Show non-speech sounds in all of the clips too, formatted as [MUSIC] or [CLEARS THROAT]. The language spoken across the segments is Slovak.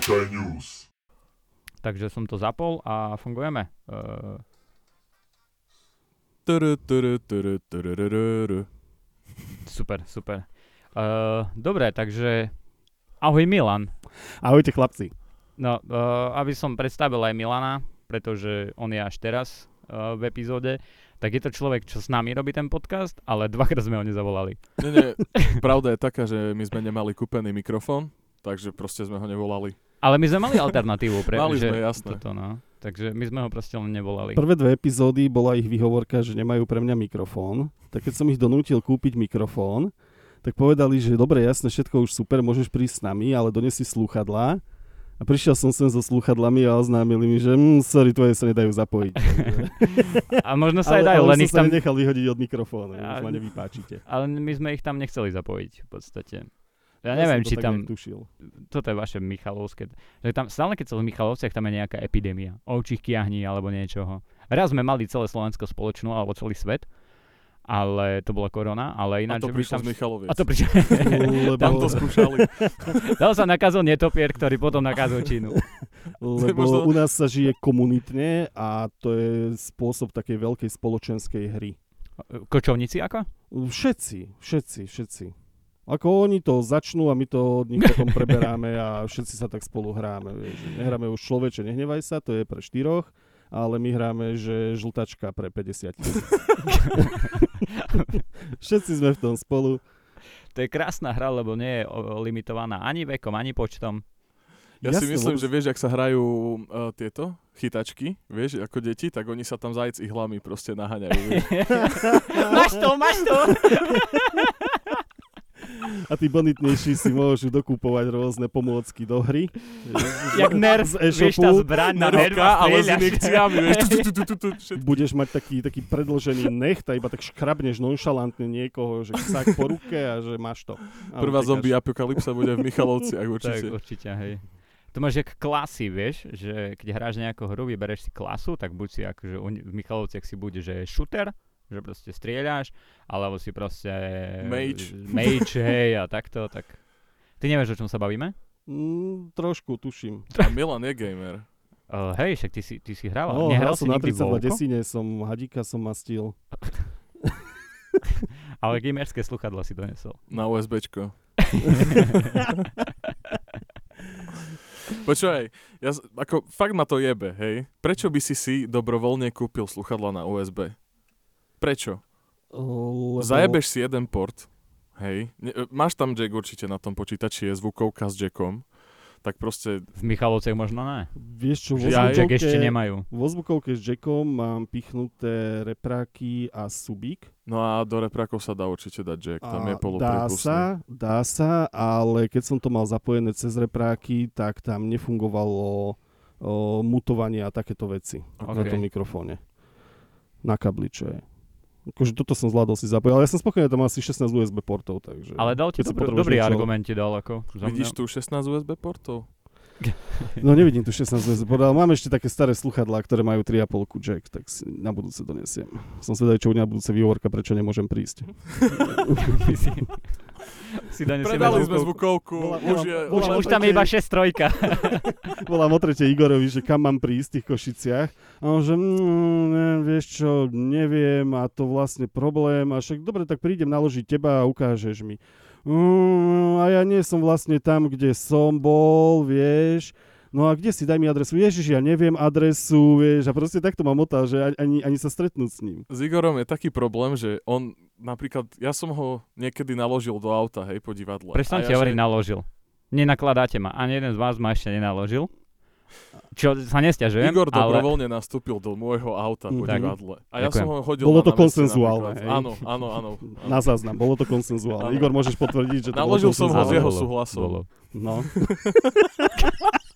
Witaj News. Takže som to zapol a fungujeme. Uh, Turu, turu, turu, turururu. super, super. Uh, dobre, takže ahoj Milan. Ahojte chlapci. No, uh, aby som predstavil aj Milana, pretože on je až teraz uh, v epizóde, tak je to človek, čo s nami robí ten podcast, ale dvakrát sme ho nezavolali. Nie, nie, pravda je taká, že my sme nemali kúpený mikrofón, takže proste sme ho nevolali. Ale my sme mali alternatívu pre Mali že sme, jasné. Toto, no. Takže my sme ho proste len nevolali. Prvé dve epizódy bola ich výhovorka, že nemajú pre mňa mikrofón. Tak keď som ich donútil kúpiť mikrofón, tak povedali, že dobre, jasne, všetko už super, môžeš prísť s nami, ale donesi slúchadlá. A prišiel som sem so slúchadlami a oznámili mi, že mm, sorry, tvoje sa nedajú zapojiť. [LAUGHS] A možno sa aj ale, dajú, len som ich sa tam... nenechal vyhodiť od mikrofónu, A- už ma nevypáčite. Ale my sme ich tam nechceli zapojiť v podstate. Ja, som neviem, to či tam... tušil. Toto je vaše Michalovské. Že tam, stále keď som v Michalovciach, tam je nejaká epidémia. Ovčích kiahní alebo niečoho. Raz sme mali celé Slovensko spoločnú, alebo celý svet. Ale to bola korona, ale A ináč... to že by prišlo tam... z Michaloviec. A to prišlo... Tam Lebo, to skúšali. [LAUGHS] Tam sa nakázal netopier, ktorý potom nakázal Čínu. [LAUGHS] lebo [LAUGHS] možno- u nás sa žije komunitne a to je spôsob takej veľkej spoločenskej hry. Kočovníci ako? Všetci, všetci, všetci. Ako oni to začnú a my to od nich potom preberáme a všetci sa tak spolu hráme. Vieš. Nehráme už človeče, nehnevaj sa, to je pre štyroch, ale my hráme, že žltačka pre 50 tisíc. [LAUGHS] všetci sme v tom spolu. To je krásna hra, lebo nie je limitovaná ani vekom, ani počtom. Ja si Jasne, myslím, lebo- že vieš, ak sa hrajú uh, tieto chytačky, vieš, ako deti, tak oni sa tam zajec ihlami proste naháňajú. [LAUGHS] [LAUGHS] máš to, máš to! A tí bonitnejší si môžu dokúpovať rôzne pomôcky do hry. Jak nerv, Z vieš, tá e-shopu. zbraň na nerva ale s inekciami, budeš mať taký, taký predlžený necht a iba tak škrabneš nonšalantne niekoho, že sak po ruke a že máš to. A Prvá zombie apokalypsa bude v Michalovciach [LAUGHS] Tak, určite. určite, hej. To máš jak klasy, vieš, že keď hráš nejakú hru, vybereš si klasu, tak buď si akože v Michalovciach si bude, že shooter, že proste strieľaš, alebo si proste... Mage. Mage, hej, a takto, tak... Ty nevieš, o čom sa bavíme? Mm, trošku, tuším. [LAUGHS] A Milan je gamer. Uh, hej, však ty si, ty si hral. No, Nehral hral si som na nikdy 32 Vovko? desine, som hadíka som mastil. [LAUGHS] Ale gamerské sluchadla si donesol. Na USBčko. [LAUGHS] Počúvaj, ja, ako fakt ma to jebe, hej. Prečo by si si dobrovoľne kúpil sluchadla na USB? Prečo? Lebo... Zajebeš si jeden port, hej. Ne, e, máš tam jack určite na tom počítači, je zvukovka s jackom. Tak proste, V Michalovciach možno ne. Vieš čo, vo ja- Jack zvukovke, ešte nemajú. vo zvukovke s jackom mám pichnuté repráky a subík. no a do reprákov sa dá určite dať jack, tam je A dá poloprepustný. sa, dá sa, ale keď som to mal zapojené cez repráky, tak tam nefungovalo o, mutovanie a takéto veci na Ok. tom mikrofóne. Na kabli, čo je. Akože toto som zvládol si zapojiť, ale ja som spokojný, tam asi 16 USB portov, takže... Ale dal ti dobrý, dobrý niečo- argument ti dal ako. Vidíš tu 16 USB portov? [LAUGHS] No nevidím tu 16 USB port, ale mám ešte také staré sluchadlá, ktoré majú 3,5 jack, tak si na budúce donesiem. Som svedavý, čo bude na budúce výhovorka, prečo nemôžem prísť. [LAUGHS] [LAUGHS] Si, si donesieme Predali sme zvukovku. Bola- už je... Už, bola- už tam je iba 6 trojka. Volám [LAUGHS] o tretej Igorovi, že kam mám prísť v tých Košiciach. A on že, mm, ne, vieš čo, neviem a to vlastne problém. A však dobre, tak prídem naložiť teba a ukážeš mi. Mm, a ja nie som vlastne tam, kde som bol, vieš. No a kde si, daj mi adresu. Ježiš, ja neviem adresu, vieš. A proste takto ma motá, že ani- ani, sa stretnúť s ním. S Igorom je taký problém, že on napríklad, ja som ho niekedy naložil do auta, hej, po divadle. Ti ja, hovorím, že- naložil. Nenakladáte ma. Ani jeden z vás ma ešte nenaložil. Čo sa nestiažujem, Igor ale... dobrovoľne nastúpil do môjho auta po Mhm. divadle. A ja Ďakujem. som ho hodil Bolo to konsenzuálne? Áno, áno, áno. Na záznam, bolo to konsenzuálne. Igor, môžeš potvrdiť, že to Naložil bolo som ho s Áno, jeho súhlasom. bolo. No. [LAUGHS] [LAUGHS]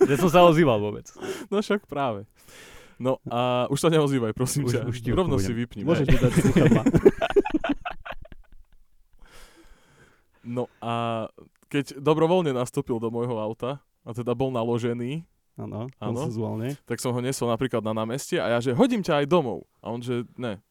Že som sa ozýval vôbec. No však práve. No a už sa neozývaj, prosím Už- ťa. už ti Rovno si vypni. Môžeš mi dať sluchadla. [LAUGHS] No a keď dobrovoľne nastúpil do môjho auta, a teda bol naložený, Áno, Áno. konsenzuálne. tak som ho nesol napríklad na námestie a ja, že hodím ťa aj domov. A on, že ne.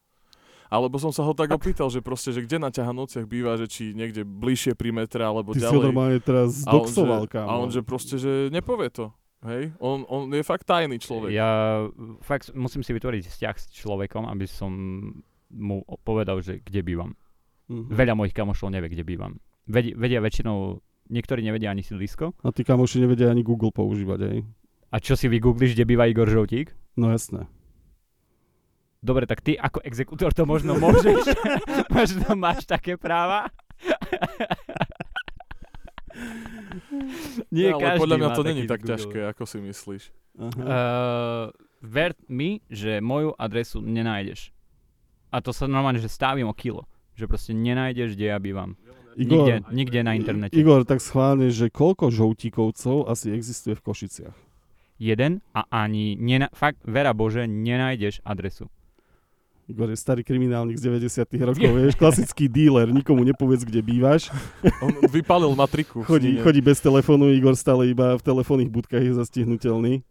Alebo som sa ho tak opýtal, že proste, že kde na ťahanociach býva, že či niekde bližšie pri metre, alebo Ty si ho ďalej. normálne teraz A on, doxoval, že, kámo. a on že proste, že nepovie to. Hej? On, on je fakt tajný človek. Ja fakt musím si vytvoriť vzťah s človekom, aby som mu povedal, že kde bývam. Mhm. Veľa mojich kamošov nevie, kde bývam. Vedia, vedia väčšinou, niektorí nevedia ani sídlisko. A tí kamoši nevedia ani Google používať, hej. A čo si vygoogliš, kde býva Igor Žoutík? No jasné. Dobre, tak ty ako exekútor to možno môžeš. [LAUGHS] možno máš také práva. Nie ale každý podľa mňa to není tak Google. ťažké, ako si myslíš. Aha. Uh, ver mi, že moju adresu nenájdeš. A to sa normálne, že stavím o kilo. Že proste nenájdeš, kde ja bývam. Igor, Nikde, nikde na internete. Igor, tak schválne, že koľko žoutíkovcov asi existuje v Košiciach? Jeden a ani, nena- fakt, vera Bože, nenájdeš adresu. Igor je starý kriminálnik z 90 [LAUGHS] rokov, vieš, klasický díler, nikomu nepovedz, kde bývaš. [LAUGHS] On vypálil matriku. Chodí, chodí bez telefónu, Igor stále iba v telefónnych budkách je zastihnutelný. [LAUGHS]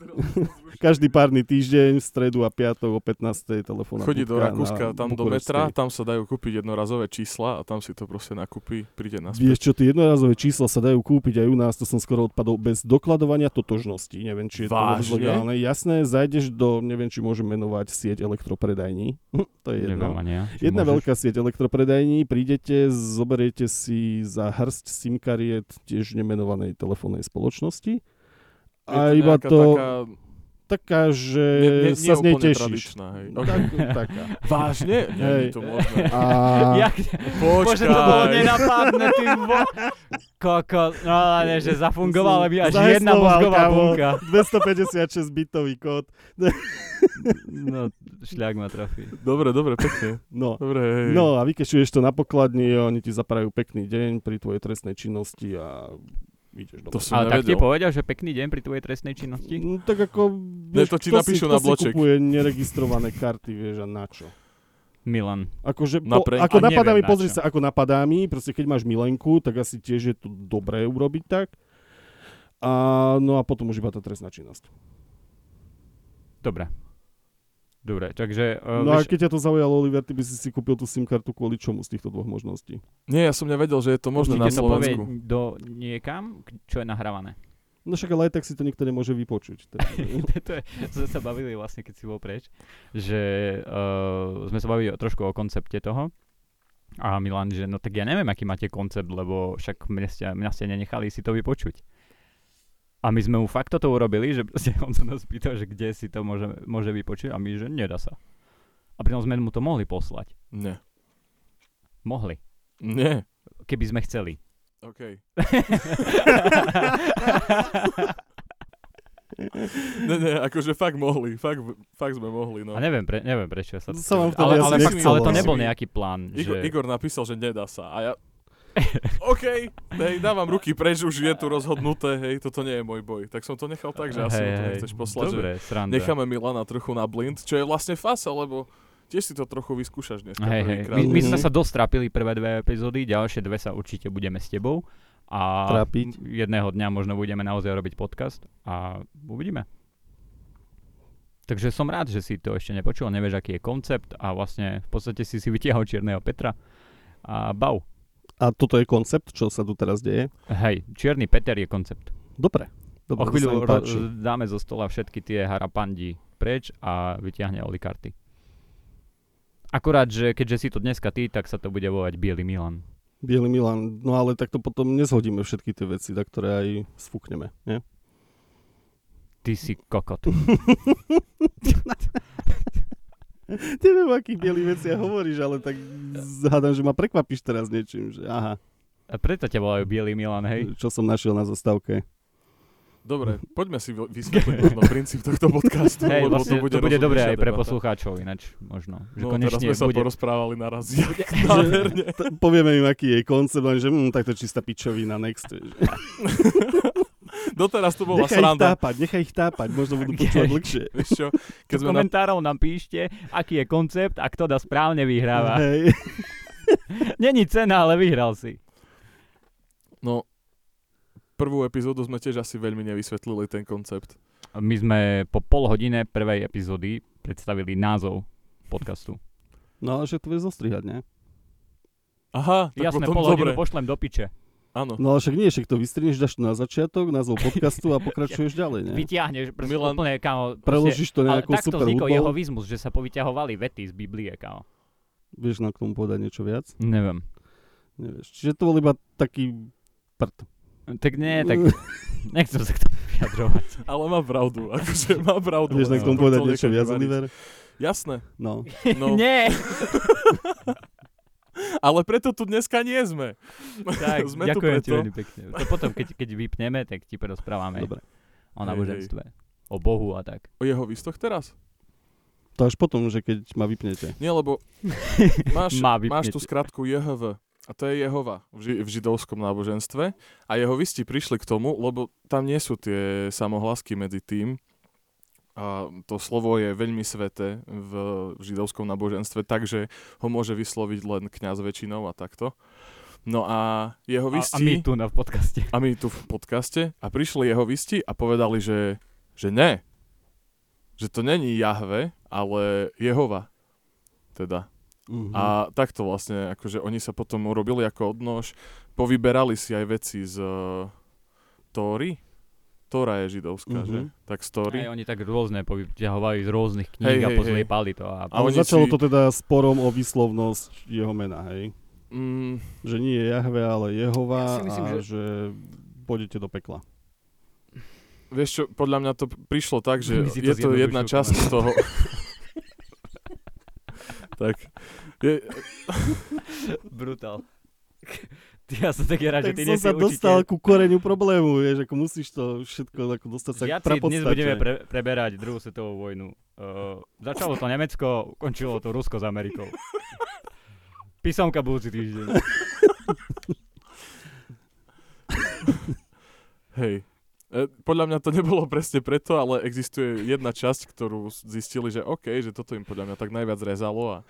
[LAUGHS] Každý párny týždeň, v stredu a piatok o 15. telefónna Chodí do Rakúska, na tam do metra, tam sa dajú kúpiť jednorazové čísla a tam si to proste nakúpi, príde naspäť. Vieš čo, tie jednorazové čísla sa dajú kúpiť aj u nás, to som skoro odpadol bez dokladovania totožnosti. Neviem, či je to vôbec Vážne? legálne. Jasné, zajdeš do, neviem, či môžem menovať sieť elektropredajní. [LAUGHS] to je Neviem jedno. ja. či Jedna môžeš. veľká sieť elektropredajní, prídete, zoberiete si za hrst SIM kariet tiež nemenovanej telefónnej spoločnosti. A iba to Taká, taká, že nie, nie, sa z nej tešíš. tradičná, hej. Tak, taká. Vážne? Nie, Hej. to možné. A [LAUGHS] Jak, Bože, to bolo Počkaj. nenapadné, ty vo... Koko, no ale že zafungovala by až jedna mozgová bunka. 256 bitový kód. No, šľak ma trafí. Dobre, dobre, pekne. No. Dobre, hej. No a vykešuješ to na pokladni, oni ti zaprajú pekný deň pri tvojej trestnej činnosti a ideš do To som Ale tak ti povedal, že pekný deň pri tvojej trestnej činnosti? No, tak ako, Ne, vieš, to ti napíšu si, na kto si bloček. kupuje neregistrované karty, vieš, a na čo? Milan. Akože, Na po, prank. ako napadá mi, na pozri čo. sa, ako napadá mi, proste keď máš milenku, tak asi tiež je to dobré urobiť tak. A, no a potom už iba tá trestná činnosť. Dobre. Dobre, takže... Uh, No a keď ťa to zaujalo, Oliver, ty by si si kúpil tú SIM kartu kvôli čomu z týchto dvoch možností? Nie, ja som nevedel, že je to možné na určite to povie Slovensku. do niekam, čo je nahrávané. No však ale aj tak si to nikto nemôže vypočuť. [LAUGHS] To je, sme sa bavili vlastne, keď si bol preč, že uh, sme sa bavili o- trošku o koncepte toho. A Milan, že no tak ja neviem, aký máte koncept, lebo však mňa ste, mňa ste nenechali si to vypočuť. A my sme mu fakt toto urobili, že proste [LAUGHS] on sa nás pýtal, že kde si to môže, môže vypočuť a my, že nedá sa. A pritom sme mu to mohli poslať. Nie. Mohli. Nie. Keby sme chceli. OK. [LAUGHS] Ne, ne, akože fakt mohli, fakt, fakt sme mohli, no. A neviem, pre, neviem prečo sa... To vtedy ale, ale, fakt, nechcelo. ale to nebol nejaký plán. Igor, že... Igor napísal, že nedá sa a ja... OK, hej, dávam ruky preč, už je tu rozhodnuté, hej, toto nie je môj boj. Tak som to nechal tak, že asi Hej, mu to nechceš poslať, Dobre, sranda. necháme Milana trochu na blind, čo je vlastne fasa, lebo tiež si to trochu vyskúšaš dneska Hej, hej. My, my sme sa dosť trápili prvé dve epizódy, ďalšie dve sa určite budeme s tebou. A Trápiť? jedného dňa možno budeme naozaj robiť podcast a uvidíme. Takže som rád, že si to ešte nepočul, nevieš, aký je koncept a vlastne v podstate si si vytiahol Čierneho Petra a bau. A toto je koncept, čo sa tu teraz deje? Hej, Čierny Peter je koncept. Dobre. O Dobre, sa chvíľu ro- dáme zo stola všetky tie harapandi preč a vyťahne Oli karty. Akurát, že keďže si to dneska ty, tak sa to bude volať Bielý Milan. Bielý Milan, no ale tak to potom nezhodíme všetky tie veci, tak ktoré aj sfúkneme, nie? Ty si kokot. [LAUGHS] [LAUGHS] Neviem, o akých bielých veciach hovoríš, ale tak zhádam, že ma prekvapíš teraz niečím, že aha, A preto ťa volajú Bielý Milan, hej? čo som našiel na zastávke. Dobre, [LAUGHS] poďme si vy- vysvetliť možno princíp tohto podcastu, Hej, lebo vlastne to bude, to bude dobré aj pre poslucháčov ináč, možno. Že No, teraz sme sa bude... porozprávali naraz. bude [LAUGHS] Nádherne. T- povieme im, aký je koncept, len že hm, tak to čistá pičovina, next. Vieš. Doteraz to bola Nechaj ich sranda. tápať, nechaj ich tápať, možno budú počúvať dlhšie. [LAUGHS] Vieš čo, keď Do sme na... komentárov nám píšte, aký je koncept a kto dá správne vyhráva. Hej. [LAUGHS] Není cena, ale vyhral si. No, prvú epizódu sme tiež asi veľmi nevysvetlili ten koncept. My sme po pol hodine prvej epizódy predstavili názov podcastu. No že to vie zostrihať, ne? Aha, tak Jasné, potom pol hodinu dobre. pošlem do piče. Áno. No ale však nie, však to vystrihneš, dáš to na začiatok, názov podcastu a pokračuješ ďalej, ne? Vyťahneš proste Milan- úplne, kámo, proste, Preložíš to ale nejakou takto super hudbou. jeho vizmus, že sa povyťahovali vety z Biblie, kámo. Vieš nám k tomu povedať niečo viac? Neviem. Nevieš. Čiže to bol iba taký prd. Tak nie, tak [LAUGHS] nechcem sa k tomu vyjadrovať. Ale má pravdu, akože má pravdu. Vieš nám k tomu to povedať niečo viac. Oliver? Jasné. No. No, Nie! [LAUGHS] ale preto tu dneska nie sme. Tak, [LAUGHS] Sme tu ďakujem ti veľmi pekne. To potom, keď, keď vypneme, tak ti porozprávame Dobre. o náboženstve. O Bohu a tak. O jeho výstoch teraz? To až potom, že keď ma vypnete. Nie, lebo [LAUGHS] máš, Má máš tú skratku JHV. A to je Jehova v, ži- v židovskom náboženstve. A jehovisti prišli k tomu, lebo tam nie sú tie samohlasky medzi tým. A to slovo je veľmi sveté v, židovskom náboženstve, takže ho môže vysloviť len kňaz väčšinou a takto. No a A, jehovisti... a my tu na podcaste. a my tu v podcaste a prišli jeho visti a povedali, že, že ne. Že to není Jahve, ale Jehova. Teda. Mhm. A takto vlastne, akože oni sa potom urobili ako odnož, povyberali si aj veci z uh, Tóry. Tóra je židovská, Mhm. že? Tak z Tóry. Aj oni tak rôzne povyťahovali z rôznych kníh Hej, a hej, pozliepali to. A, A Ale oni začalo si- to teda sporom o výslovnosť jeho mena, hej? Mm, Že nie je Jahve, ale Jehova Ja si myslím, a že- že... pôjdete do pekla. vieš čo, podľa mňa to prišlo tak, že [LAUGHS] to je to jedna časť z [LAUGHS] toho... tak. Je, Brutál. [LAUGHS] Ja som taký rád, že Tak ty som nie si sa dostal ku koreňu problému, vieš, ako musíš to všetko ako dostať sa k Žiaci, dnes prapodstate. budeme pre, preberať druhú svetovú vojnu. Uh, začalo to Nemecko, ukončilo to Rusko s Amerikou. Písomka budúci týždeň. Hej. E, podľa mňa to nebolo presne preto, ale existuje jedna časť, ktorú zistili, že OK, že toto im podľa mňa tak najviac rezalo a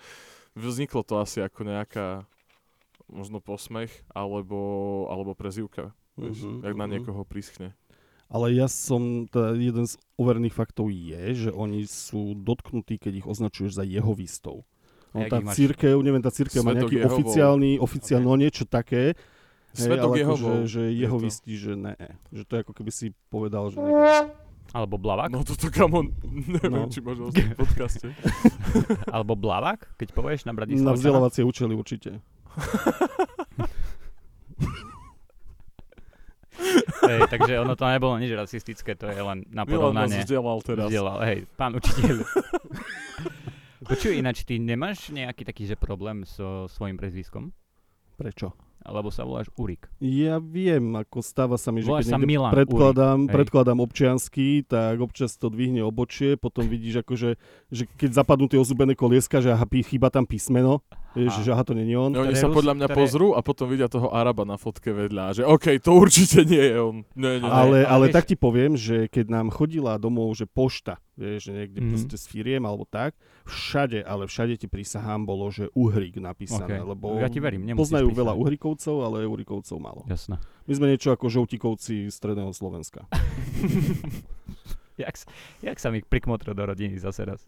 vzniklo to asi ako nejaká možno posmech alebo, alebo prezivka. Vieš, Mhm, jak na mhm. niekoho príschne. Ale ja som, teda jeden z overených faktov je, že oni sú dotknutí, keď ich označuješ za jehovistov. No, tá církev, neviem, tá církev má nejaký Jehovov. oficiálny, oficiálny, no niečo také, Svetok ale ako, Jehovov. že, že je jehovisti, že ne. Že to je ako keby si povedal, že ne. Alebo Blavak. No toto kamo, neviem, No. či môžem v podcaste. [LAUGHS] [LAUGHS] Alebo Blavak, keď povieš na na Bratislavčana. vzdelávacie účely určite. Hej, takže ono to nebolo nič rasistické, to je len na Milan porovnanie. vzdelal teraz. Vzdelal, hej, pán učiteľ. Počuj, ináč ty nemáš nejaký taký, že problém so svojím prezviskom? Prečo? Alebo sa voláš Urik. Ja viem, ako stáva sa mi, že Voláš keď sa Milan predkladám, Urik, predkladám občiansky, tak občas to dvihne obočie, potom vidíš akože, že keď zapadnú tie ozubené kolieska, že aha, chýba tam písmeno, vieš, Aha. že aha, to není on. No, oni sa podľa mňa ktoré- pozrú a potom vidia toho Araba na fotke vedľa. Že OK, to určite nie je on. Nie, nie, nie. Ale, vieš- tak ti poviem, že keď nám chodila domov, že pošta, vieš, že niekde Mhm. proste z firiem alebo tak, všade, ale všade ti prisahám bolo, že Uhrik napísané, Ok. lebo Ja ti verím, poznajú písať. veľa Uhrikovcov, ale Uhrikovcov málo. Jasné. My sme niečo ako žoutikovci stredného Slovenska. [LAUGHS] jak, s- jak sa mi prikmotril do rodiny zase raz.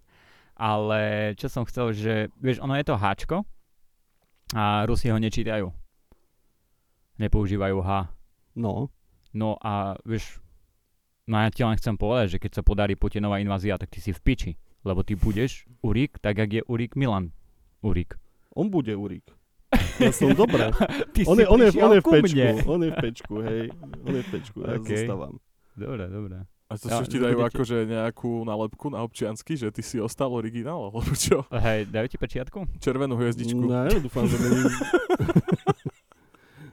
Ale čo som chcel, že vieš, ono je to háčko a Rusi ho nečítajú. Nepoužívajú H. No, No a vieš, no ja ti len chcem povedať, že keď sa podarí Putinová invázia, tak ty si v piči. Lebo ty budeš Urik, tak jak je Urik Milan. Urik. on bude Urik. Ja som dobré. [LAUGHS] Ty On si je, on, je, on je v ku pečku, mne. on je v pečku, hej. On je v pečku, ja [LAUGHS] Ok. zostávam. Dobre, dobre. A to Ja- ti dajú budete- akože nejakú nálepku na občiansky, že ty si ostal originál, alebo čo? [LAUGHS] Hej, dajú ti pečiatku? Červenú hviezdičku. No, ja [LAUGHS] dúfam, že mi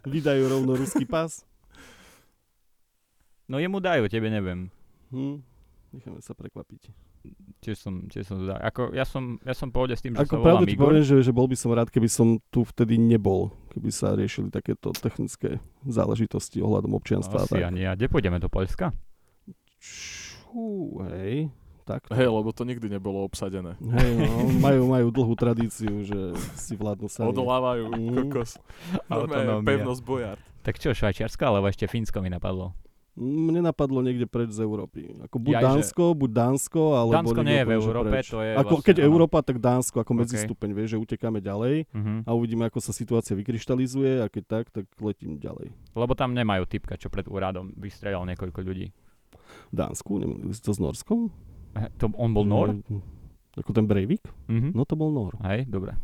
vydajú rovno ruský pas. No jemu dajú, tebe neviem. Hm. Necháme sa prekvapiť. Tiež som, tiež som zdá. Ako, ja som, ja som pohode s tým, že Ako sa volám Igor. poviem, že, že bol by som rád, keby som tu vtedy nebol, keby sa riešili takéto technické záležitosti ohľadom občianstva. Asi tak. ani ja. Kde pôjdeme do Poľska? Čú, hej. Tak. Hej, lebo to nikdy nebolo obsadené. Hej, no, [LAUGHS] majú, majú dlhú tradíciu, že si vládnu sami. Odolávajú, Mm. kokos. Autonómia. pevnosť bojár. Tak čo, Švajčiarska, alebo ešte Fínsko mi napadlo. Mne napadlo niekde preč z Európy. Ako buď Jaj, že- Dánsko, buď Dánsko, alebo Dánsko nie je v že Európe, preč. to je Ako, vlastne, keď áno. Európa, tak Dánsko ako OK. medzistupeň, vieš, že utekáme ďalej Mhm. a uvidíme, ako sa situácia vykryštalizuje a keď tak, tak letím ďalej. Lebo tam nemajú typka, čo pred úradom vystrelal niekoľko ľudí. Dánsku, neviem, to s Norskom? Eh, To, on bol Nor? Mm, Ako ten Breivik? Mhm. No to bol Nor. Hej, dobre.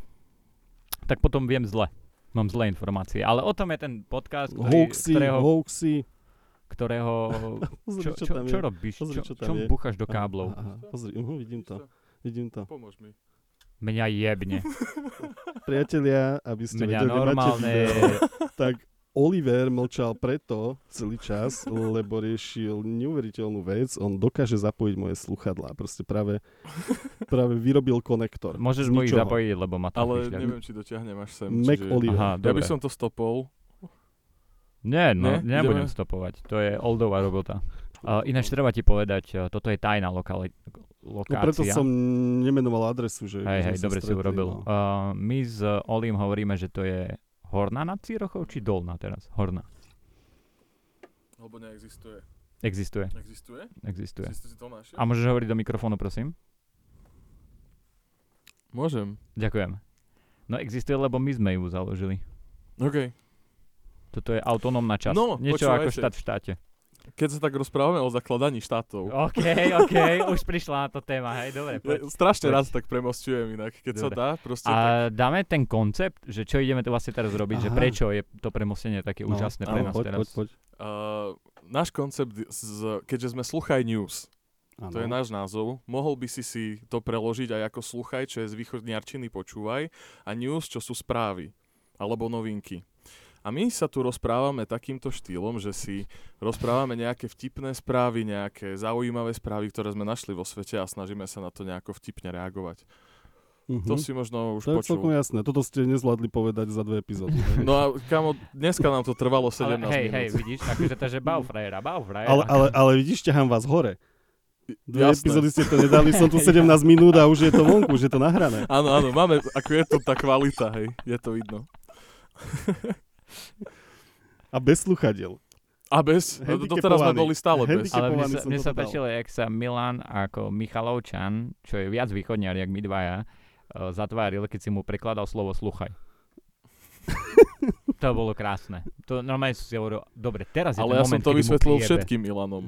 Tak potom viem zle. Mám zlé informácie. Ale o tom je ten podcast, ktorý, Hoaxy, ktorého, hoaxy. ktorého [LAUGHS] Pozri, čo, čo, tam čo robíš? Pozri, čo, čo tam čo je. búchaš do káblov? Aha, aha, pozri, uh, vidím to, vidím to. Pomôž mi. Mňa jebne. Priatelia, aby ste Mňa vedeli, máte normálne... video, tak Oliver mlčal preto celý čas, lebo riešil neuveriteľnú vec. On dokáže zapojiť moje sluchadlá. Proste práve, práve vyrobil konektor. Môžeš mu ich zapojiť, lebo ma to Ale chyšľa. neviem, či dotiahnem až sem. Mac čiže... Oliver. Aha, Ja by som to stopol. Nie, no, Ne? nebudem Ideme? stopovať. To je oldová robota. Uh, ináč treba ti povedať, uh, toto je tajná lokali- No lokácia. preto som nemenoval adresu, že Hej, hej, dobre si stretli, urobil. no. Uh, my s Olim hovoríme, že to je horná nad Cirochou, či dolná teraz? Horná. Lebo neexistuje. Existuje, Existuje? existuje. Si to? A môžeš hovoriť do mikrofónu, prosím? Môžem. Ďakujem. No existuje, lebo my sme ju založili. OK. Toto je autonómna časť. No, Niečo ako štát v štáte. Keď sa tak rozprávame o zakladaní štátov, OK, OK, [LAUGHS] už prišla na to téma, hej, dobre, poď. strašne poď. rád tak premostujem inak, keď sa Dobre. dá, proste tak, A dáme ten koncept, že čo ideme tu vlastne teraz robiť, že Aha. prečo je to premostenie také No, úžasné pre nás poď, teraz. poď, poď. uh, náš koncept, z, keďže sme Sluchaj News, Áno. to je náš názov, mohol by si si to preložiť aj ako Sluchaj, čo je z východniarčiny počúvaj, a News, čo sú správy, alebo novinky. A my sa tu rozprávame takýmto štýlom, že si rozprávame nejaké vtipné správy, nejaké zaujímavé správy, ktoré sme našli vo svete a snažíme sa na to nejako vtipne reagovať. Mhm. To si možno už To je počul. celkom jasné. Toto ste nezvládli povedať za dve epizódy. [LAUGHS] No a kamo, dneska nám to trvalo 17 Ale hej, minút. hej, vidíš, akože to, že bav frajera, bav frajera. ale, ale, ale vidíš, ťahám vás hore. Dve Jasné. epizódy ste to nedali, som tu 17 [LAUGHS] minút a už je to vonku, už je to nahrané. Áno, áno, máme, ako je to tá kvalita, hej, je to vidno. [LAUGHS] A bez sluchadiel. A bez, Handicapovaný. doteraz sme boli stále bez. Ale mne sa, som mne to sa páčilo, jak sa Milan ako Michalovčan, čo je viac východniar, jak my dvaja, uh, zatváril, keď si mu prekladal slovo sluchaj. [LAUGHS] to bolo krásne. To normálne som si hovoril, dobre, teraz je Ale ten ja som moment, to kedy mu vysvetlil všetkým Milanom.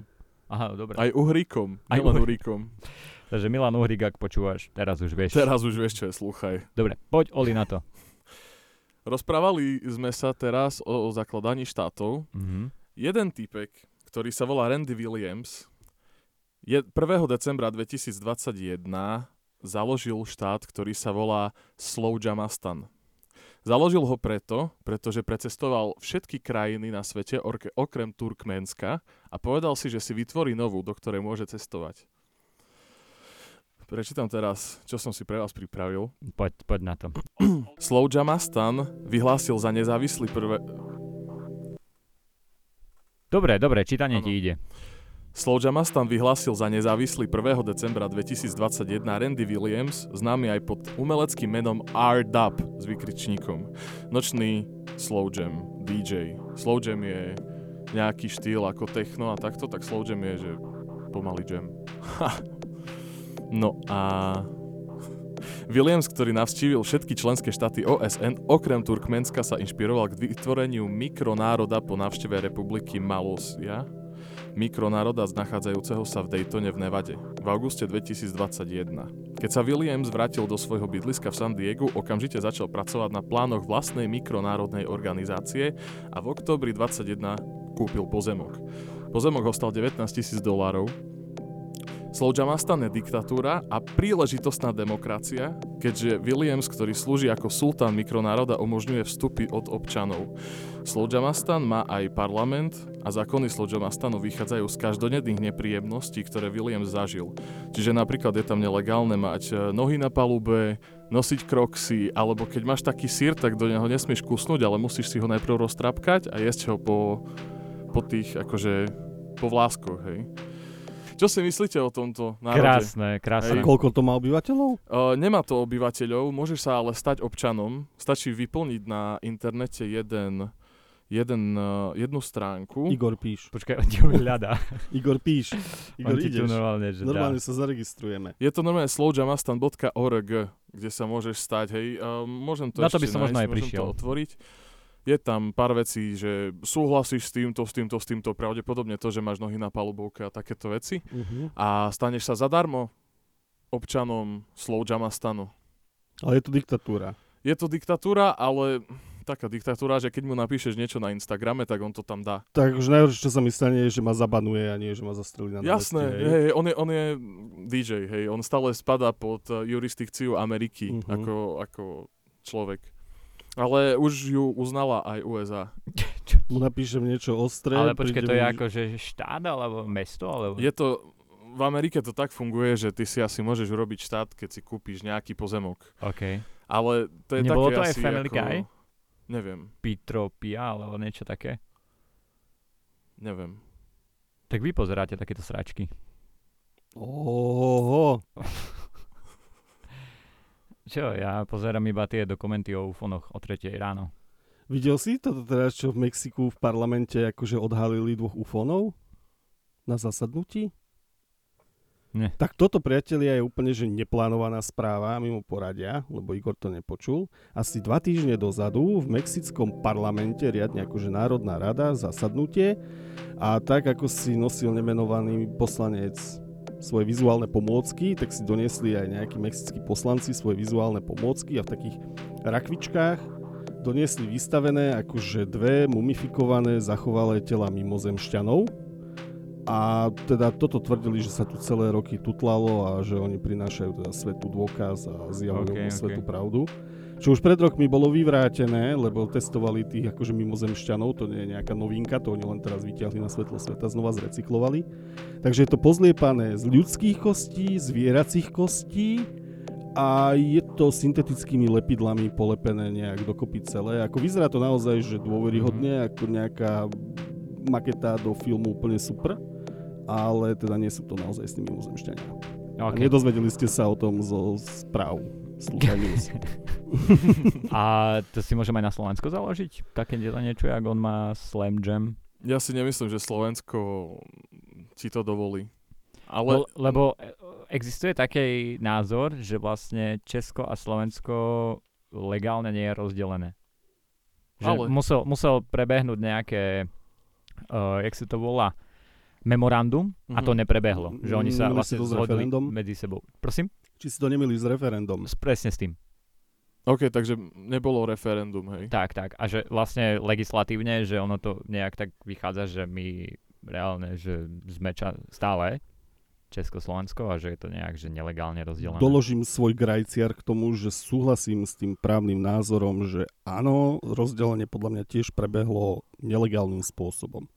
Aha, dobre. Aj Uhríkom, Aj Uhrí- Uhríkom. [LAUGHS] Takže Milan Uhrik, ak počúvaš, teraz už vieš. Teraz už vieš, čo je sluchaj. Dobre, poď Oli na to. Rozprávali sme sa teraz o, o zakladaní štátov. Mhm. Jeden typek, ktorý sa volá Randy Williams, je 1. decembra 2021 založil štát, ktorý sa volá Slowjamastan. Založil ho preto, pretože precestoval všetky krajiny na svete, orke- okrem Turkménska a povedal si, že si vytvorí novú, do ktorej môže cestovať. Prečítam teraz, čo som si pre vás pripravil. Poď, poď na to. Slowjamastan vyhlásil za nezávislý prvé... Dobre, dobre, čítanie Áno. ti ide. Slowjamastan vyhlásil za nezávislý 1. decembra 2021 Randy Williams, známy aj pod umeleckým menom R-Dub s vykričníkom. Nočný slow jam, DJ. Slow jam je nejaký štýl ako techno a takto, tak slow jam je, že pomalý jam. No a Williams, ktorý navštívil všetky členské štáty OSN, okrem Turkmenska sa inšpiroval k vytvoreniu mikronároda po návšteve republiky Malosia, mikronároda nachádzajúceho sa v Daytone v Nevade v auguste 2021. Keď sa Williams vrátil do svojho bydliska v San Diegu, okamžite začal pracovať na plánoch vlastnej mikronárodnej organizácie a v októbri 21 kúpil pozemok. Pozemok ho stal 19 tisíc dolárov. Slowjamastan je diktatúra a príležitostná demokracia, keďže Williams, ktorý slúži ako sultán mikronároda, umožňuje vstupy od občanov. Slowjamastan má aj parlament a zákony Slowjamastanu vychádzajú z každodenných nepríjemností, ktoré Williams zažil. Čiže napríklad je tam nelegálne mať e, nohy na palube, nosiť kroxy, alebo keď máš taký sír, tak do neho nesmieš kusnúť, ale musíš si ho najprv roztrapkať a jesť ho po, po tých, akože, po vláskoch, hej. Čo si myslíte o tomto národe? Krásne, A krásne. Hej. koľko to má obyvateľov? Uh, nemá to obyvateľov, môžeš sa ale stať občanom. Stačí vyplniť na internete jeden, jeden, uh, jednu stránku. Igor píš. Počkaj, on ti ho hľadá. Igor píš. Igor on ideš. normálne, že Normálne dá. sa zaregistrujeme. Je to normálne slowjamastan.org, kde sa môžeš stať, hej, uh, môžem to Na to by som možno nájsť, aj môžem prišiel. to otvoriť. Je tam pár vecí, že súhlasíš s týmto, s týmto, s týmto, pravdepodobne to, že máš nohy na palubovke a takéto veci. Uh-huh. A staneš sa zadarmo občanom Slowjamastanu. Ale je to diktatúra. Je to diktatúra, ale taká diktatúra, že keď mu napíšeš niečo na Instagrame, tak on to tam dá. Takže najhoršie, čo sa mi stane, je, že ma zabanuje a nie, že ma zastrelí na Jasné, hej. hej, on, je, on je DJ, hej, on stále spadá pod uh, jurisdikciu Ameriky Mhm. ako, ako človek. Ale už ju uznala aj USA. [LAUGHS] Mu napíšem niečo ostré. Ale počkaj, to je mi- ako, že štát alebo mesto? Alebo... Je to, v Amerike to tak funguje, že ty si asi môžeš urobiť štát, keď si kúpiš nejaký pozemok. OK. Ale to je Nebolo také to aj asi Family ako... Guy? Neviem, Pitropia alebo niečo také? neviem. Tak vy pozeráte takéto sračky. Oho, [LAUGHS] Čo, ja pozerám iba tie dokumenty o ufonoch o 3 ráno. videl si toto teraz, čo v Mexiku v parlamente akože odhalili dvoch ufónov na zasadnutí? Nie. Tak toto, priatelia, je úplne že neplánovaná správa mimo poradia, lebo Igor to nepočul. Asi dva týždne dozadu v mexickom parlamente riadne akože Národná rada zasadnutie a tak ako si nosil nemenovaný poslanec svoje vizuálne pomôcky, tak si doniesli aj nejakí mexickí poslanci svoje vizuálne pomôcky a v takých rakvičkách doniesli vystavené akože dve mumifikované zachovalé tela mimozemšťanov a teda toto tvrdili, že sa tu celé roky tutlalo a že oni prinášajú teda svetu dôkaz a zjavujú Ok, okay, ok. svetu pravdu. Čo už pred rokmi bolo vyvrátené, lebo testovali tých akože mimozemšťanov, to nie je nejaká novinka, to oni len teraz vyťahli na svetlo sveta, znova zrecyklovali. Takže je to pozliepané z ľudských kostí, zvieracích kostí a je to syntetickými lepidlami polepené nejak dokopy celé. Ako vyzerá to naozaj, že dôveryhodne, ako nejaká maketa do filmu úplne super, ale teda nie sú to naozaj s tými mimozemšťania. A Okay. nedozvedeli ste sa o tom zo správ. [LAUGHS] A to si môžeme aj na Slovensko založiť? Také niečo, jak on má Slam Jam? Ja si nemyslím, že Slovensko ti to dovolí. Ale Ale... Lebo existuje taký názor, že vlastne Česko a Slovensko legálne nie je rozdelené. Že Ale- musel, musel prebehnúť nejaké, uh, jak sa to volá, memorandum a to Mhm. neprebehlo. Že oni sa vlastne zhodli medzi sebou. Prosím? Či si to nemili s referendum? S- Presne s tým. OK, takže nebolo referendum, hej. Tak, tak. A že vlastne legislatívne, že ono to nejak tak vychádza, že my reálne, že sme ča- stále Československo a že je to nejak, že nelegálne rozdelené. Doložím svoj grajciar k tomu, že súhlasím s tým právnym názorom, že áno, rozdelenie podľa mňa tiež prebehlo nelegálnym spôsobom.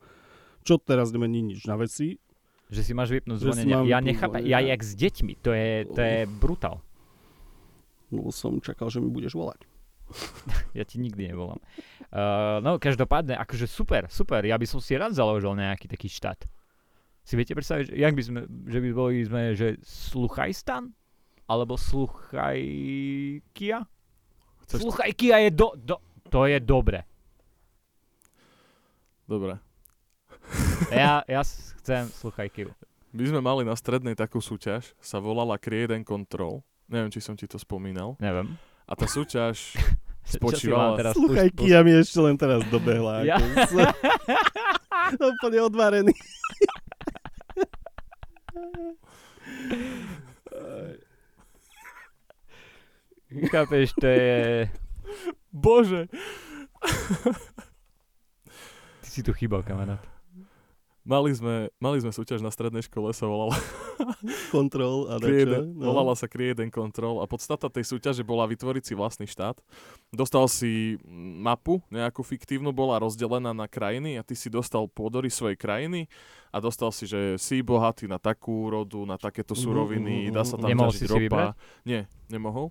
Čo teraz nemení nič na veci. Že si máš vypnúť zvonenie. Ja zvonenie. ja jak s deťmi, to je, to je brutál. No som čakal, že mi budeš volať. [LAUGHS] Ja ti nikdy nevolám. Uh, no každopádne, akože super, super. Ja by som si rád založil nejaký taký štát. Si viete predstaviť, že, jak by sme, že by boli sme, že Sluchajstan? Alebo Sluchajkia? Chceš- Sluchajkia je do, do, to je dobre. Dobre. Ja, ja chcem Sluchajkiu. My sme mali na strednej takú súťaž, sa volala Create and Control. Neviem, či som ti to spomínal. Neviem. A tá súťaž [LAUGHS] Spočívala- teraz Sluchaj, pust- Kia mi ešte len teraz dobehla. Ja. Ako som [LAUGHS] [LAUGHS] úplne odvarený. Chápeš, to je... Bože! Ty si tu chýbal, kamarát. Mali sme, mali sme súťaž na strednej škole, sa volala, Kontrol a dačo. no. volala sa Create and Control a podstata tej súťaže bola vytvoriť si vlastný štát. Dostal si mapu, nejakú fiktívnu, bola rozdelená na krajiny a ty si dostal pôdory svojej krajiny a dostal si, že si bohatý na takú rodu, na takéto Mhm, suroviny, mhm, dá sa tam Nemohol ťažiť si si vybrať? ropa. Nie, nemohol.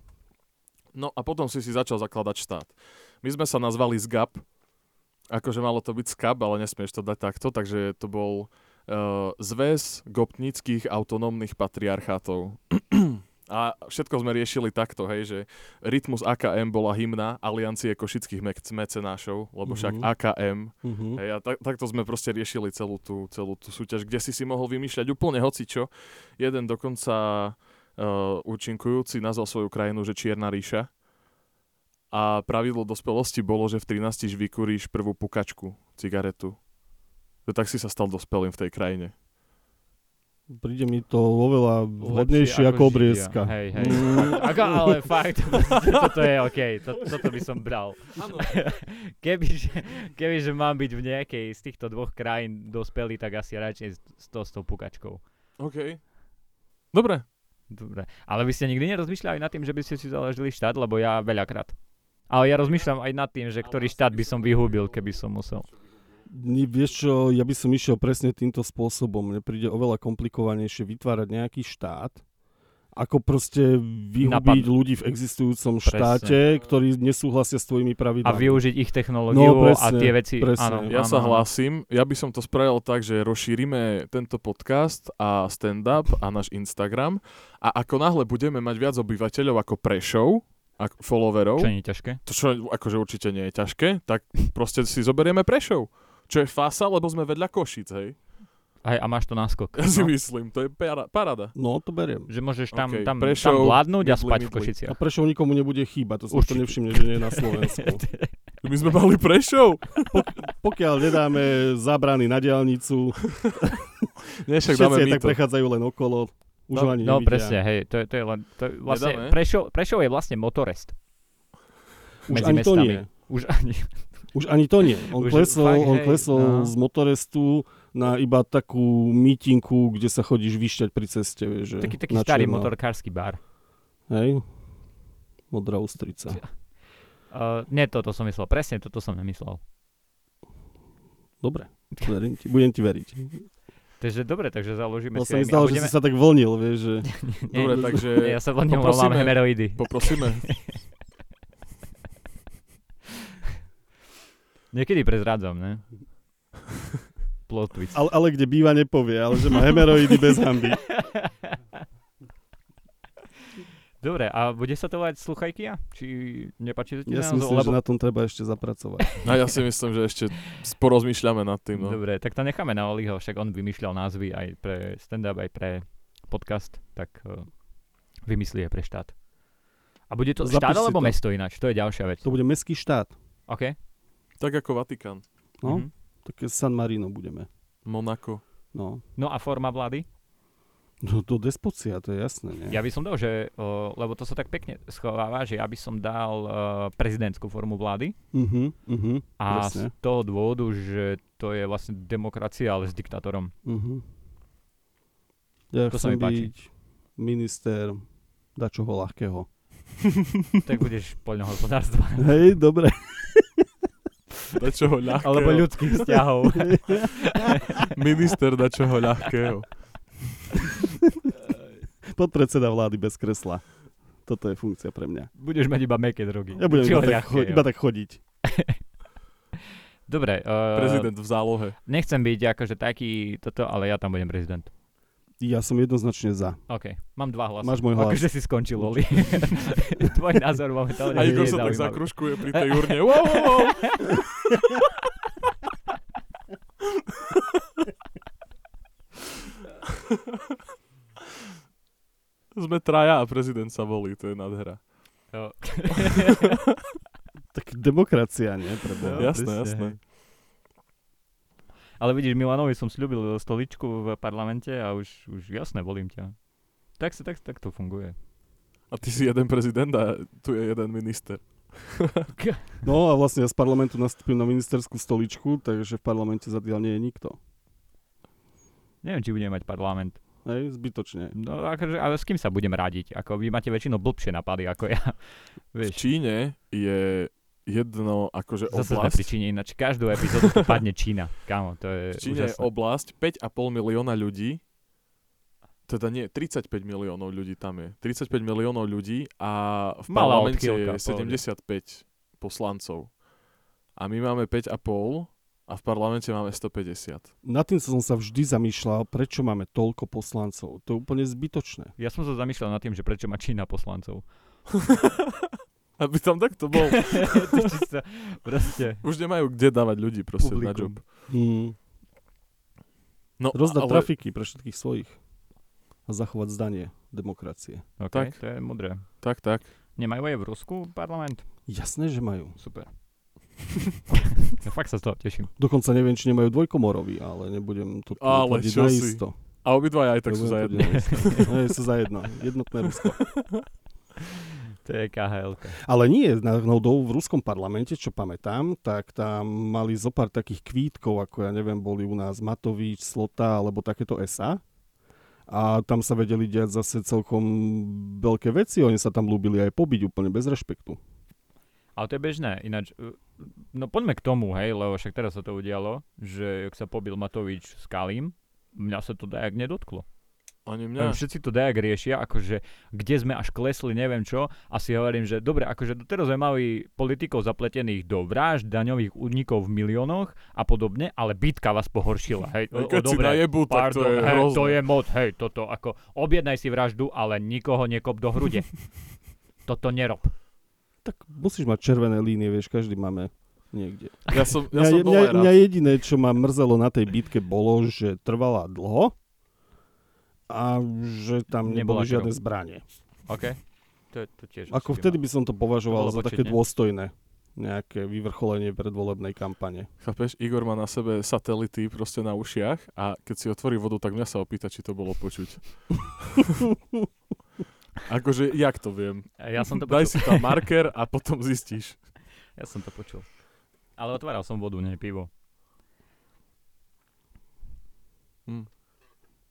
No a potom si si začal zakladať štát. My sme sa nazvali SGAP, akože malo to byť SCAP, ale nesmieš to dať takto, takže to bol uh, Zväz gopnických autonómnych patriarchátov. A všetko sme riešili takto, hej, že Rytmus AKM bola hymna Aliancie košických mec- mecenášov, lebo však Mhm. AKM, Uh-huh. hej, a tak, takto sme proste riešili celú tú, celú tú súťaž, kde si si mohol vymýšľať úplne hocičo. Jeden dokonca uh, účinkujúci nazval svoju krajinu, že Čierna ríša. A pravidlo dospelosti bolo, že v 13 vykuríš prvú pukačku, cigaretu. Že tak si sa stal dospelým v tej krajine. Príde mi to oveľa vhodnejšie ako Židia. obriezka. Hej, hej. Mm. Ako, ale fakt, [LAUGHS] toto je OK, to, toto by som bral. [LAUGHS] Kebyže, kebyže mám byť v nejakej z týchto dvoch krajín dospelý, tak asi radšej s, to, s tou pukačkou. OK. Dobre. Dobre. Ale vy ste nikdy nerozmýšľali nad tým, že by ste si založili štát, lebo ja veľakrát. Ale ja rozmýšľam aj nad tým, že ktorý štát by som vyhubil, keby som musel. Vieš čo, ja by som išiel presne týmto spôsobom. Mne príde oveľa komplikovanejšie vytvárať nejaký štát, ako proste vyhubiť Napad- ľudí v existujúcom Presne. štáte, ktorí nesúhlasia s tvojimi A pravidlami. využiť ich technológiu No, a presne, tie veci. presne. Áno, Ja áno, sa áno. hlásim. Ja by som to spravil tak, že rozšírime tento podcast a stand-up a náš Instagram a ako náhle budeme mať viac obyvateľov ako Prešov, ako followerov, Čo nie je ťažké? to čo akože určite nie je ťažké, tak proste si zoberieme Prešov. Čo je fasa, lebo sme vedľa Košic, hej. Aj, a máš to náskok. Ja [LAUGHS] si no. myslím, to je para- parada. No, to beriem. Že môžeš tam, OK, tam, Prešov, tam vládnuť a Midli, spať v. Košiciach. A prečo nikomu nebude chýbať, to som to nevšimne, že nie je na Slovensku. [LAUGHS] My sme mali Prešov. Pokiaľ nedáme zábrany na diálnicu, Nie, však dáme všetci tak to. prechádzajú len okolo. Už no, ho ani no nevidia. presne, hej, to, je- to je len, to je vlastne, Nedáme? Prešov, Prešov je vlastne motorest. Už medzi ani to mestami. nie. Už ani, [LAUGHS] Už ani to nie. On Už klesol, fakt, on hej, klesol no. z motorestu na iba takú mítinku, kde sa chodíš vyšťať pri ceste. Vieš, že taký, taký starý motorkársky bar. Hej? Modrá ústrica. [LAUGHS] Uh, nie, toto som myslel, presne toto som nemyslel. Dobre, verím ti, budem ti veriť. Takže dobre, takže založíme No si sa mi zdalo, že budeme... si sa tak vlnil, vieš, že... [LAUGHS] nie, Dobre, nie, takže nie, ja sa len mám poprosíme- hemeroidy. poprosíme. [LAUGHS] Niekedy prezrádzam, ne? [LAUGHS] Plot twist. Ale, ale kde býva nepovie, ale že má hemeroidy bez hamby. Dobre, a bude sa to volať sluchajkia? Či nepáči sa ti Ja si myslím, Lebo... že na tom treba ešte zapracovať. A [LAUGHS] ja si myslím, že ešte porozmýšľame nad tým. No. Dobre, tak to necháme na Oliho, však on vymýšľal názvy aj pre stand-up, aj pre podcast, tak uh, vymyslí aj pre štát. A bude to Zapíš štát alebo to. mesto ináč? To je ďalšia vec. To bude mestský štát. OK? Tak ako Vatikán, No, Mhm. také San Marino budeme. Monako. No. No a forma vlády? No to despocia, to je jasné, nie? Ja by som dal, že, uh, lebo to sa tak pekne schováva, že ja by som dal uh, prezidentskú formu vlády Mhm, mhm, a presne. z toho dôvodu, že to je vlastne demokracia, ale s diktátorom. Mhm. Ja To sa chcem mi páči. byť minister dačoho ľahkého. [LAUGHS] tak budeš poľnohospodárstva. Hej, dobre. [LAUGHS] Dačoho ľahkého. Alebo ľudských vzťahov. [LAUGHS] Minister dačoho ľahkého. Podpredseda vlády bez kresla. Toto je funkcia pre mňa. budeš mať iba meké drogy. Ja budem iba tak, ľahké, cho- iba tak chodiť. [LAUGHS] Dobre, uh, Prezident v zálohe. nechcem byť akože taký toto, ale ja tam budem prezident. Ja som jednoznačne za. OK, mám dva hlasy. Máš môj hlas. Akože si skončil, Oli. [LAUGHS] Tvoj názor momentálne A Igor sa tak zakruškuje pri tej urne. Wow, wow, wow. [LAUGHS] Sme traja a prezident sa volí, to je nádhera. Jo. [LAUGHS] Tak demokracia, nie? Preboha. Jo, jasné, presne, jasné. hej. Ale vidíš, Milanovi som slúbil stoličku v parlamente a už, už jasné, volím ťa. Tak, tak, tak to funguje. A ty si jeden prezident a tu je jeden minister. [LAUGHS] No a vlastne ja z parlamentu nastúpim na ministerskú stoličku, takže v parlamente zatiaľ nie je nikto. Neviem, či budeme mať parlament. Hej, zbytočne. No akože, ale s kým sa budem radiť? Ako vy máte väčšinou blbšie napady ako ja. V Vieš, Číne je jedno akože zase sme pri oblasť. Číne, ináč každú epizódu padne Čína. Kámo, to je V Číne je úžasné. oblasť 5,5 milióna ľudí, teda nie, 35 miliónov ľudí tam je. 35 miliónov ľudí a v Malá parlamente odchýlka, je 75 poslancov. A my máme 5,5 a v parlamente máme 150. Nad tým som sa vždy zamýšľal, prečo máme toľko poslancov. To je úplne zbytočné. Ja som sa zamýšľal nad tým, že prečo má Čína poslancov. [LAUGHS] Aby tam takto bol. [LAUGHS] proste. Už nemajú kde dávať ľudí proste na Publikum. job. Hmm. No, Rozdať ale, trafiky pre všetkých svojich. A zachovať zdanie demokracie. Okay, Tak. to je mudré. Tak, tak. Nemajú aj v Rusku parlament? Jasné, že majú. Super. Ja fakt sa z toho teším. Dokonca neviem, či nemajú dvojkomorový, ale nebudem to tu Ale čo na si. isto. A obidva aj tak sú za jedno. na. Nie, sú za jedno. Jednotné Rusko. [LAUGHS] To je KHL. Ale nie, náhodou v ruskom parlamente, čo pamätám, tak tam mali zo pár takých kvítkov, ako ja neviem, boli u nás Matovič, Slota alebo takéto SA. A tam sa vedeli diať zase celkom veľké veci. Oni sa tam ľúbili aj pobiť úplne bez rešpektu. Ale to je bežné. Ináč, uh, no poďme k tomu, hej, lebo však teraz sa to udialo, že ak sa pobil Matovič s Kalím, mňa sa to dajak nedotklo. Ani mňa. Všetci to dajak riešia, akože kde sme až klesli, neviem čo. A si hovorím, že dobre, akože doteraz sme mali politikov zapletených do vražd, daňových únikov v miliónoch a podobne, ale bitka vás pohoršila. Hej, o, o, Keď si dobre, tak to pardon, je hej, hrozné. to je moc, hej, toto ako objednaj si vraždu, ale nikoho nekop do hrude. [LAUGHS] toto nerob. Tak musíš mať červené línie, vieš, každý máme niekde. Ja som, ja Mňa, som mňa, mňa jediné, čo ma mrzelo na tej bitke, bolo, že trvala dlho a že tam neboli žiadne zbranie. OK? To, je- to tiež Ako vtedy by som to považoval To za také dôstojné nejaké vyvrcholenie predvolebnej kampane. Chápeš, Igor má na sebe satelity proste na ušiach a keď si otvorí vodu, tak mňa sa opýta, či to bolo počuť. [LAUGHS] akože, jak to viem? Ja som to Daj počul. si tam marker a potom zistíš. [LAUGHS] Ja som to počul. Ale otváral som vodu, nie pivo. Hm.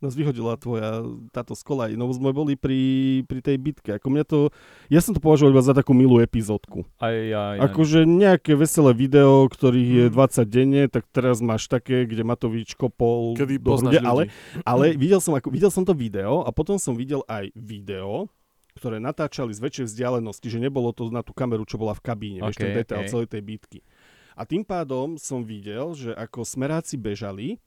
Nás vyhodila tvoja táto z kolaj. No sme boli pri, pri tej bitke. Ako mňa to, ja som to považoval iba za takú milú epizódku. Aj ja, ja, Akože nejaké veselé video, ktorých je Mm. 20 denne, tak teraz máš také, kde Matovič kopol Kedy do hrude, ale, ale videl, som, ako, videl som to video a potom som videl aj video, ktoré natáčali z väčšej vzdialenosti, že nebolo to na tú kameru, čo bola v kabíne, vieš, ten detail ok. celej tej bitky. A tým pádom som videl, že ako smeráci bežali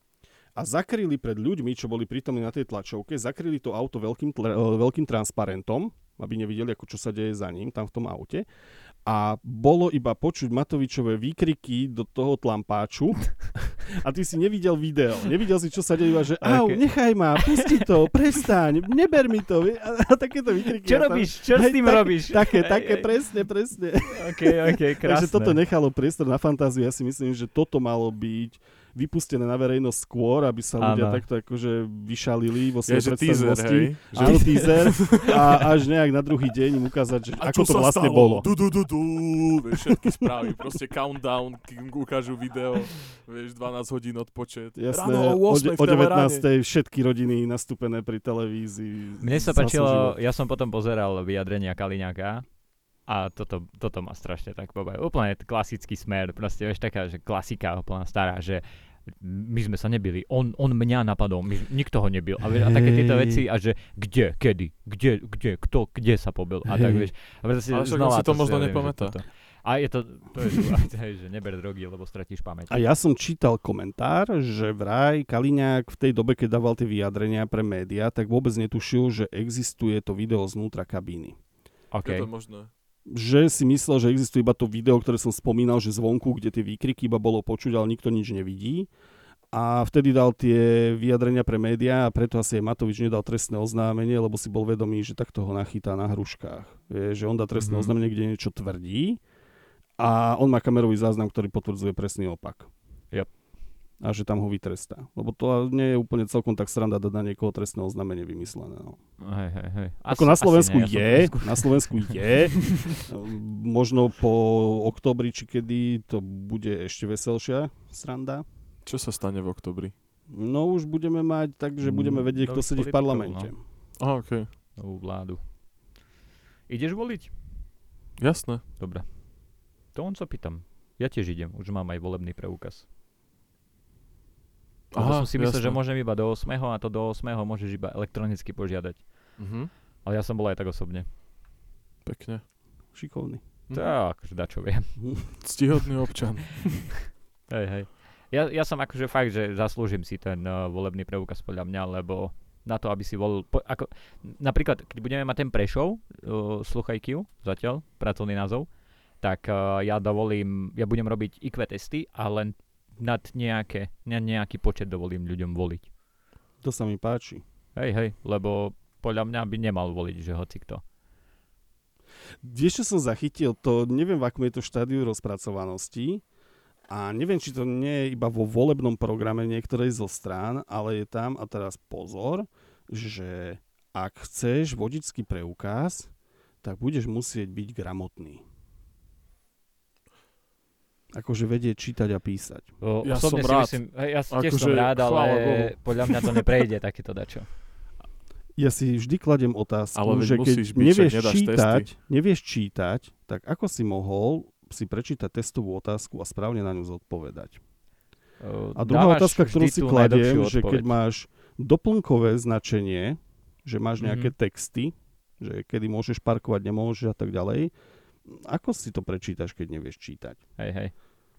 a zakryli pred ľuďmi, čo boli prítomní na tej tlačovke, zakryli to auto veľkým, e, veľkým transparentom, aby nevideli, ako čo sa deje za ním tam v tom aute. A bolo iba počuť Matovičové výkriky do toho tlampáču a ty si nevidel video. Nevidel si, čo sa deje, že au, Ok. nechaj ma, pusti to, prestaň, neber mi to. A, a takéto výkriky. Čo ja tam- robíš? Čo s tým také- robíš? Také, také, hej. presne, presne. OK, OK, krásne. Takže toto nechalo priestor na fantáziu. Ja si myslím, že toto malo byť vypustené na verejnosť skôr, aby sa ľudia Áno. takto akože vyšalili vo Je, svojej hej? Že Áno, teaser. A až nejak na druhý deň im ukázať, že A ako to vlastne stalo? bolo. Du, du, du, du, vieš, všetky správy, proste countdown, kým ukážu video, vieš, 12 hodín odpočet. Jasné, Ráno o, o 8 de- v o Teheráne. 19. všetky rodiny nastúpené pri televízii. Mne sa páčilo, ja som potom pozeral vyjadrenia Kaliňáka a toto, toto ma strašne tak pobavilo. Úplne klasický smer, proste vieš, taká, že klasika úplne stará, že my sme sa nebili, on, on mňa napadol, my, nikto ho nebil. A, vieš, a také tieto veci, a že kde, kedy, kde, kde, kto, kde sa pobil. A tak vieš, a proste Ale však znova si to možno hovorím, že nepamätá. A je to, to je [LAUGHS] hej, že neber drogy, lebo stratíš pamäť. A ja som čítal komentár, že vraj Kaliňák v tej dobe, keď dával tie vyjadrenia pre médiá, tak vôbec netušil, že existuje to video znútra kabíny. OK. Je to možné. Že si myslel, že existuje iba to video, ktoré som spomínal, že zvonku, kde tie výkriky iba bolo počuť, ale nikto nič nevidí. A vtedy dal tie vyjadrenia pre médiá a preto asi aj Matovič nedal trestné oznámenie, lebo si bol vedomý, že takto ho nachytá na hruškách. Vie, že on dá trestné Mhm. oznámenie, kde niečo tvrdí a on má kamerový záznam, ktorý potvrdzuje presný opak. Yep. A že tam ho vytrestá. Lebo to nie je úplne celkom tak sranda dať na niekoho trestné oznámenie vymyslené. No. Hej, hej, hej. Ako na Slovensku nie, ja je, neskúšal. na Slovensku je. [LAUGHS] Možno po oktobri, či kedy, to bude ešte veselšia sranda. Čo sa stane v oktobri? No už budeme mať, takže budeme Mm, vedieť, kto nových sedí v parlamente. Aha, okej. Novú vládu. Ideš voliť? Jasné. Dobre. To on sa pýtam. Ja tiež idem, už mám aj volebný preukaz. Aha, som si myslel, jasné. že môžem iba do 8. a to do 8. môžeš iba elektronicky požiadať. Mhm. Ale ja som bol aj tak osobne. Pekne. Šikovný. Mhm. Tak, akože dačo viem. [LAUGHS] Ctihodný občan. [LAUGHS] Hej, hej. Ja, ja som akože fakt, že zaslúžim si ten uh, volebný preukaz podľa mňa, lebo na to, aby si volil, po, ako, napríklad, keď budeme mať ten Prešov, uh, sluchaj Q, zatiaľ, pracovný názov, tak uh, ja dovolím, ja budem robiť IQ testy a len nad nejaké, na nejaký počet dovolím ľuďom voliť. To sa mi páči. Hej, hej, lebo podľa mňa by nemal voliť, že hoci kto. Čo som zachytil? To neviem, v akom je to štádiu rozpracovanosti, a neviem, či to nie je iba vo volebnom programe niektorej zo strán, ale je tam, a teraz pozor, že ak chceš vodičský preukaz, tak budeš musieť byť gramotný. Akože vedieť čítať a písať. O, Ja som si rád. Myslím, hej, ja si tiež Akože, som rád, ale Bohu. podľa mňa to neprejde takéto dačo. Ja si vždy kladem otázku, Ale že keď byť, nevieš čítať, testy. nevieš čítať, tak ako si mohol si prečítať testovú otázku a správne na ňu zodpovedať? O, A druhá otázka, ktorú si kladiem, že keď máš doplnkové značenie, že máš nejaké Mhm. texty, že kedy môžeš parkovať, nemôžeš a tak ďalej, ako si to prečítaš, keď nevieš čítať? Hej, hej.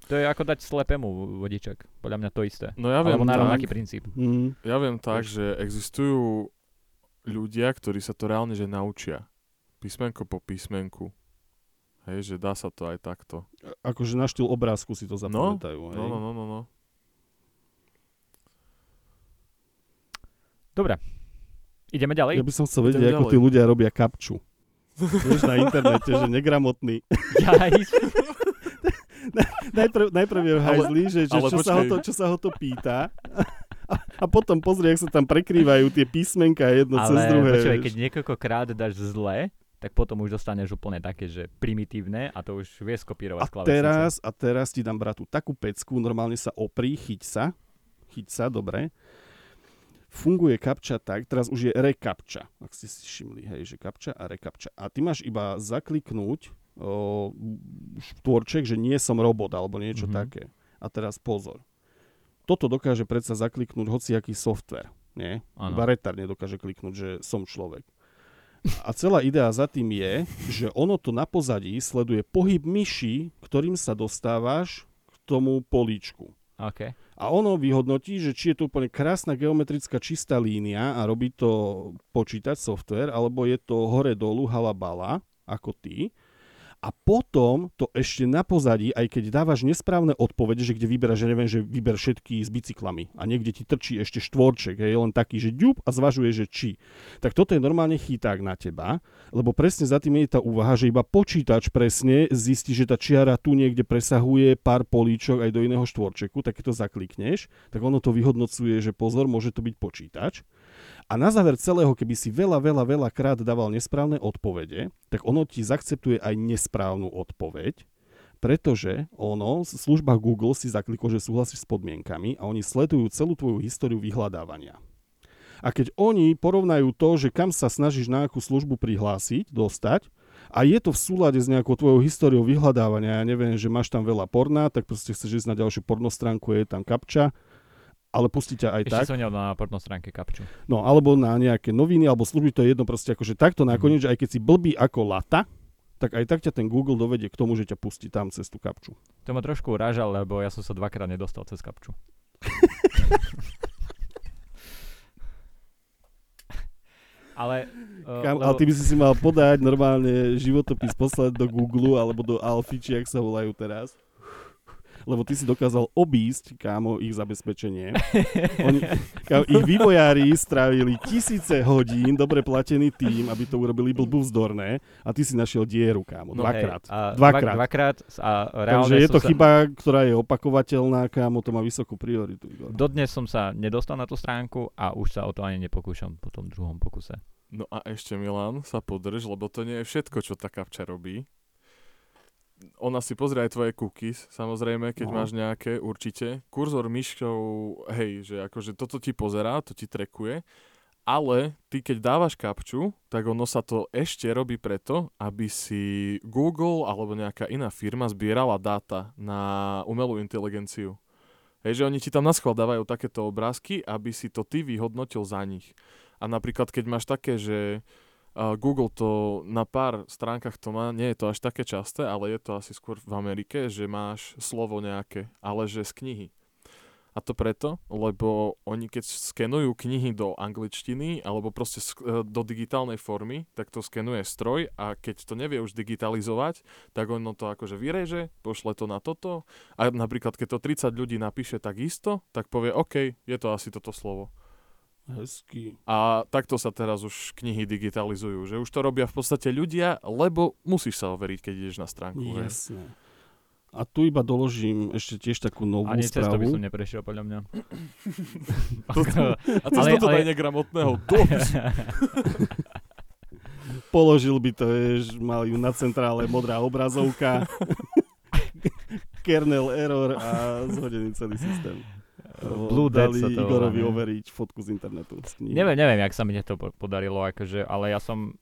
To je ako dať slepému vodičak. Podľa mňa to isté. No ja viem, Alebo na rovnaký princíp. Mm. ja viem tak, že existujú ľudia, ktorí sa to reálne že naučia. Písmenko po písmenku. Hej, že dá sa to aj takto. Akože na štýl obrázku si to zapamätajú. hej? No, no, no, no, no. Dobre. Ideme ďalej? Ja by som chcel vedieť, ako ďalej. tí ľudia robia kapču. [LAUGHS] Vieš, na internete, že negramotný. [LAUGHS] Ja, [LAUGHS] [LAUGHS] Najprv, najprv je v Ale- hajzli, že, že ale čo, sa ho počkej. to, čo sa ho to pýta. A, a potom pozri, ak sa tam prekrývajú tie písmenka jedno cez ale druhé. počúvaj, vieš. keď niekoľkokrát dáš zle, tak potom už dostaneš úplne také, že primitívne a to už vie skopírovať A teraz, a teraz ti dám bratu takú pecku, normálne sa oprí, chyť sa, chyť sa, dobre. Funguje kapča tak, teraz už je rekapča, ak ste si všimli, hej, že kapča a rekapča. A ty máš iba zakliknúť štvorček, že nie som robot, alebo niečo Mhm. také. A teraz pozor. Toto dokáže predsa zakliknúť hociaký software, nie? Áno. Iba retard nedokáže kliknúť, že som človek. A celá idea za tým je, že ono to na pozadí sleduje pohyb myši, ktorým sa dostávaš k tomu políčku. OK. A ono vyhodnotí, že či je to úplne krásna geometrická čistá línia a robí to počítať software, alebo je to hore-dolu halabala, ako ty. A potom to ešte na pozadí, aj keď dávaš nesprávne odpovede, že kde vyberáš, že neviem, že vyber všetky s bicyklami a niekde ti trčí ešte štvorček, je len taký, že ďub a zvažuje, že či. Tak toto je normálne chyták na teba, lebo presne za tým je tá úvaha, že iba počítač presne zistí, že tá čiara tu niekde presahuje pár políčok aj do iného štvorčeku, tak keď to zaklikneš, tak ono to vyhodnocuje, že pozor, môže to byť počítač. A na záver celého, keby si veľa, veľa, veľa krát dával nesprávne odpovede, tak ono ti zaakceptuje aj nesprávnu odpoveď, pretože ono v službách Google si zaklikol, že súhlasíš s podmienkami a oni sledujú celú tvoju históriu vyhľadávania. A keď oni porovnajú to, že kam sa snažíš na akú službu prihlásiť, dostať, a je to v súlade s nejakou tvojou históriou vyhľadávania, ja neviem, že máš tam veľa porna, tak proste chceš ísť na ďalšiu pornostránku, je tam kapča, ale pustí ťa aj Ešte tak. nedal na porno stránke kapču. No, alebo na nejaké noviny, alebo služby, to je jedno proste akože takto Mhm. nakoniec, že aj keď si blbý ako lata, tak aj tak ťa ten Google dovedie k tomu, že ťa pustí tam cez tú kapču. To ma trošku urážal, lebo ja som sa dvakrát nedostal cez kapču. [LAUGHS] Ale... Uh, Kam, ale ty by si si mal podať normálne životopis poslať do Google alebo do Alfy, či jak sa volajú teraz. Lebo ty si dokázal obísť, kámo, ich zabezpečenie. [LAUGHS] Oni, kámo, ich vývojári strávili tisíce hodín, dobre platený tým, aby to urobili blbúvzdorné a ty si našiel dieru, kámo, no dvakrát. Hej, a Dvakrát. Dva, dvakrát a reálne Takže je to sa, chyba, ktorá je opakovateľná, kámo, to má vysokú prioritu. Igor. Dodnes som sa nedostal na tú stránku a už sa o to ani nepokúšam po tom druhom pokuse. No a ešte Milan, sa podrž, lebo to nie je všetko, čo tá kapča robí. Ona si pozrie aj tvoje cookies, samozrejme, keď No. máš nejaké, určite. Kurzor myškou, hej, že akože toto ti pozerá, to ti trekuje, ale ty keď dávaš kapču, tak ono sa to ešte robí preto, aby si Google alebo nejaká iná firma zbierala dáta na umelú inteligenciu. Hej, že oni ti tam na schvál dávajú takéto obrázky, aby si to ty vyhodnotil za nich. A napríklad, keď máš také, že Google to na pár stránkach to má, nie je to až také časté, ale je to asi skôr v Amerike, že máš slovo nejaké, ale že z knihy. A to preto, lebo oni keď skenujú knihy do angličtiny alebo proste e, do digitálnej formy, tak to skenuje stroj a keď to nevie už digitalizovať, tak ono to akože vyreže, pošle to na toto a napríklad keď to 30 ľudí napíše takisto, tak povie OK, je to asi toto slovo. Hezký. A takto sa teraz už knihy digitalizujú, že už to robia v podstate ľudia, lebo musíš sa overiť, keď ideš na stránku. Jasne. A tu iba doložím ešte tiež takú novú Ani cez to by som správu. neprešiel, podľa mňa. [LAUGHS] To- A cez Ale- toto ale- negramotného. To, [LAUGHS] Položil by to, vieš, mal ju na centrále modrá obrazovka, [LAUGHS] kernel error a zhodený celý systém. Blue dali sa to Igorovi ne? overiť fotku z internetu. Z. Neviem, neviem, jak sa mi to po- podarilo, akože, ale ja som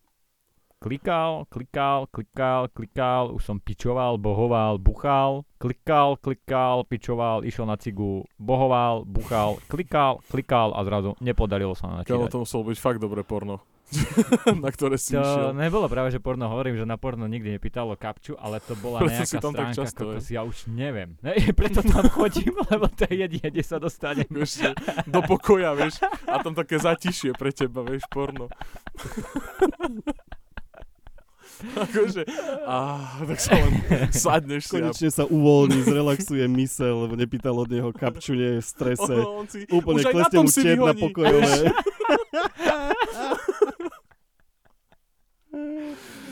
klikal, klikal, klikal, klikal, už som pičoval, bohoval, buchal, klikal, klikal, pičoval, išiel na cigu, bohoval, buchal, klikal, klikal a zrazu nepodarilo sa na Kámo, načítať. to muselo byť fakt dobré porno. [LAUGHS] na ktoré si To išiel. nebolo práve, že porno hovorím, že na porno nikdy nepýtalo kapču, ale to bola Preto si nejaká tam tak stránka, často, kokos, ja už neviem. [LAUGHS] Ne, preto tam chodím, [LAUGHS] lebo to je jedine, kde sa dostanem. Vieš, do pokoja, vieš, a tam také zatišie pre teba, vieš, porno. akože, á, tak sa len sadneš si a Konečne sa uvoľní, zrelaxuje mysel, lebo nepýtal od neho kapču, nie je v strese. on, on si, Úplne klesne mu si čert na pokojové.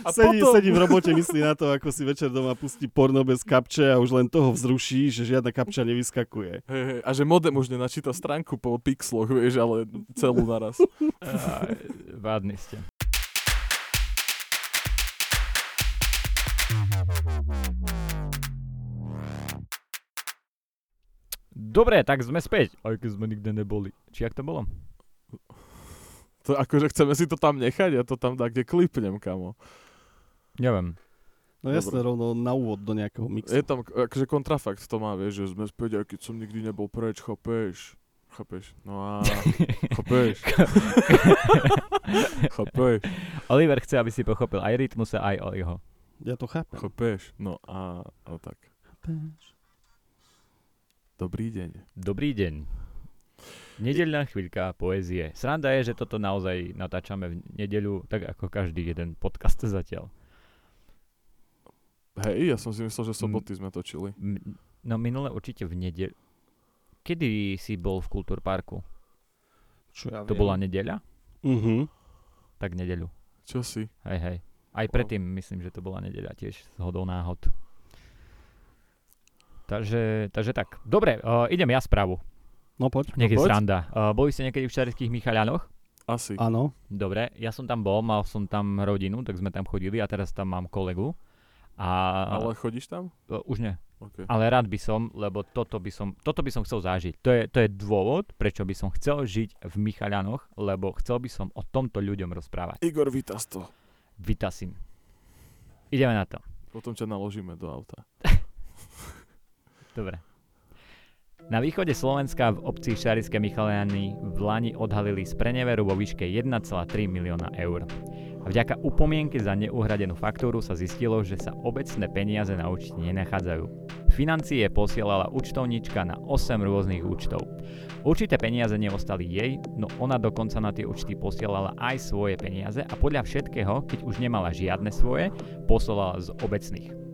A sedí, potom- sedí v robote, myslí na to, ako si večer doma pustí porno bez kapče a už len toho vzruší, že žiadna kapča nevyskakuje. Hej, hej, a že modem už nenačíta stránku po pixloch, vieš, ale celú naraz. Á, Vádni ste. Dobre, tak sme späť, aj keď sme nikde neboli. Či jak to bolo? To akože chceme si to tam nechať, ja to tam tak kde klipnem, kamo. Neviem. No jasne, rovno na úvod do nejakého mixu. Je tam akože kontrafakt to má, vieš, že sme späť, aj keď som nikdy nebol preč, chápeš? Chápeš? No a... [LAUGHS] chápeš? [LAUGHS] chápeš? Oliver chce, aby si pochopil aj rytmus a aj o jeho. Ja to chápem. Chápeš? No a... a tak. Dobrý deň. Dobrý deň. Nedeľná chvíľka poézie. Sranda je, že toto naozaj natáčame v nedeľu, tak ako každý jeden podcast zatiaľ. Hej, ja som si myslel, že soboty sme točili. M- no minule určite v nedeľu. Kedy si bol v Kultúrparku? Čo ja To viem. bola nedeľa? Mhm. Tak nedeľu. Čo si? Hej, hej. Aj Wow. predtým myslím, že to bola nedeľa tiež s hodou náhod. Takže, takže tak. Dobre, uh, idem ja správu. No poď. Nech je poď. sranda. Uh, boli ste niekedy v Šarických Michalianoch? Asi. Áno. Dobre, ja som tam bol, mal som tam rodinu, tak sme tam chodili a teraz tam mám kolegu. A Ale chodíš tam? uh, už nie. OK. Ale rád by som, lebo toto by som, toto by som chcel zažiť. To je, to je dôvod, prečo by som chcel žiť v Michalianoch, lebo chcel by som o tomto ľuďom rozprávať. Igor, vítas to. Vytasím. Ideme na to. Potom ťa naložíme do auta. [LAUGHS] Dobre. Na východe Slovenska v obci Šarické Michaliany v Lani odhalili z preneveru vo výške 1,3 milióna eur. A vďaka upomienke za neuhradenú faktúru sa zistilo, že sa obecné peniaze na účte nenachádzajú. Financie posielala účtovníčka na 8 rôznych účtov. Určité peniaze neostali jej, no ona dokonca na tie účty posielala aj svoje peniaze a podľa všetkého, keď už nemala žiadne svoje, posielala z obecných.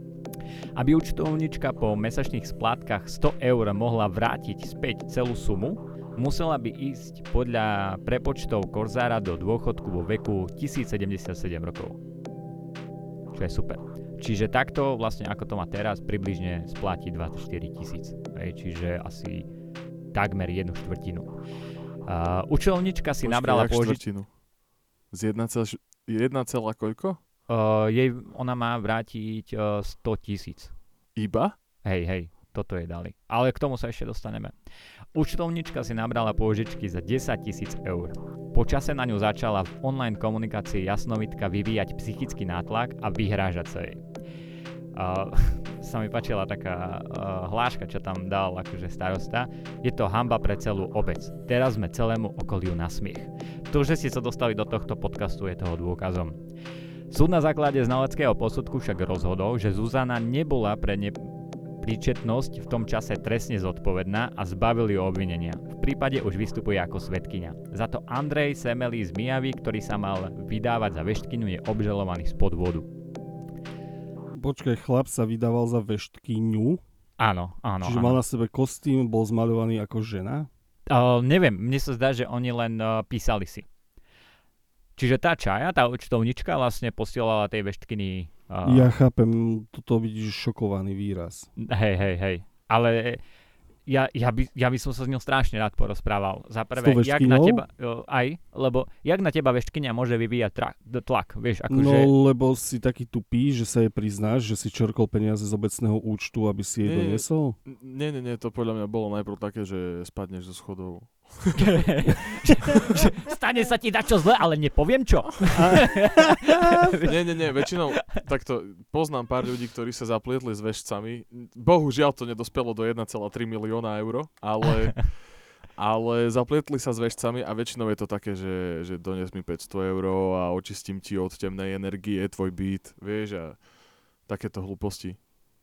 Aby účtovnička po mesačných splátkach 100 eur mohla vrátiť späť celú sumu, musela by ísť podľa prepočtov Korzára do dôchodku vo veku 1077 rokov. Čo je super. Čiže takto vlastne ako to má teraz, približne spláti 24 tisíc. Čiže asi takmer jednu štvrtinu. Uh, účelnička si Počkaj, nabrala štvrtinu? Z 1, 1, koľko? Uh, jej, ona má vrátiť uh, 100 tisíc. Iba? Hej, hej, toto jej dali. Ale k tomu sa ešte dostaneme. Účtovnička si nabrala pôžičky za 10 tisíc eur. Po čase na ňu začala v online komunikácii jasnovitka vyvíjať psychický nátlak a vyhrážať sa jej. Uh, [LAUGHS] sa mi páčila taká uh, hláška, čo tam dal akože starosta. Je to hamba pre celú obec. Teraz sme celému okoliu na smiech. To, že ste sa dostali do tohto podcastu, je toho dôkazom. Súd na základe znaleckého posudku však rozhodol, že Zuzana nebola pre ne, príčetnosť v tom čase trestne zodpovedná a zbavili ju obvinenia. V prípade už vystupuje ako svetkynia. Za to Andrej Semeli z Mijavy, ktorý sa mal vydávať za veštkinu, je obžalovaný z podvodu. Počkaj, chlap sa vydával za veštkyňu, Áno, áno. čiže áno. mal na sebe kostým, bol zmaľovaný ako žena. Uh, neviem, mne sa zdá, že oni len uh, písali si. Čiže tá čaja, tá účtovnička vlastne posielala tej veštkiny... Uh, Ja chápem, toto vidíš šokovaný výraz. Hej, hej, hej. Ale ja, ja, by, ja by som sa s ňou strašne rád porozprával. Za prvé, jak na teba, aj, lebo jak na teba veštkynia môže vyvíjať tra, tlak, vieš, akože... No, lebo si taký tupý, že sa jej priznáš, že si čorkol peniaze z obecného účtu, aby si jej Nie, nie. doniesol? Nie, nie, nie, to podľa mňa bolo najprv také, že spadneš zo schodov. [LAUGHS] stane sa ti dačo zle, ale nepoviem čo. [LAUGHS] Nie, nie, nie, väčšinou takto poznám pár ľudí, ktorí sa zaplietli s vešcami. Bohužiaľ to nedospelo do 1,3 milióna eur, ale, ale zaplietli sa s vešcami a väčšinou je to také, že, že dones mi 500 eur a očistím ti od temnej energie tvoj byt, vieš, a takéto hlúposti.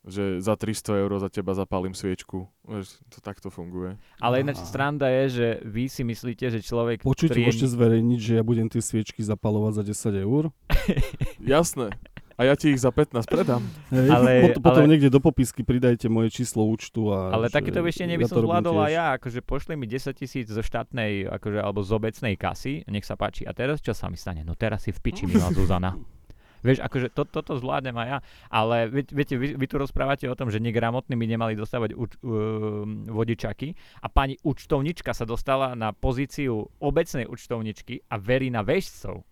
Že za 300 eur za teba zapálim sviečku. To takto funguje. Ale ináč stranda je, že vy si myslíte, že človek, Počujte, ktorý môžete zverejniť, že ja budem tie sviečky zapalovať za 10 eur? [LAUGHS] Jasné. A ja ti ich za 15 predám. Hej, Ale- potom, ale- niekde do popisky pridajte moje číslo účtu. A Ale takéto ešte by som zvládol aj ja, akože pošli mi 10 tisíc zo štátnej, akože, alebo z obecnej kasy, nech sa páči. A teraz čo sa mi stane? No teraz si v piči, milá Zuzana. [LAUGHS] Vieš, akože to, toto zvládnem aj ja, ale vie- viete, vy, vy tu rozprávate o tom, že negramotní by nemali dostávať uč, um, vodičaky a pani účtovnička sa dostala na pozíciu obecnej účtovničky a verí na väžcov.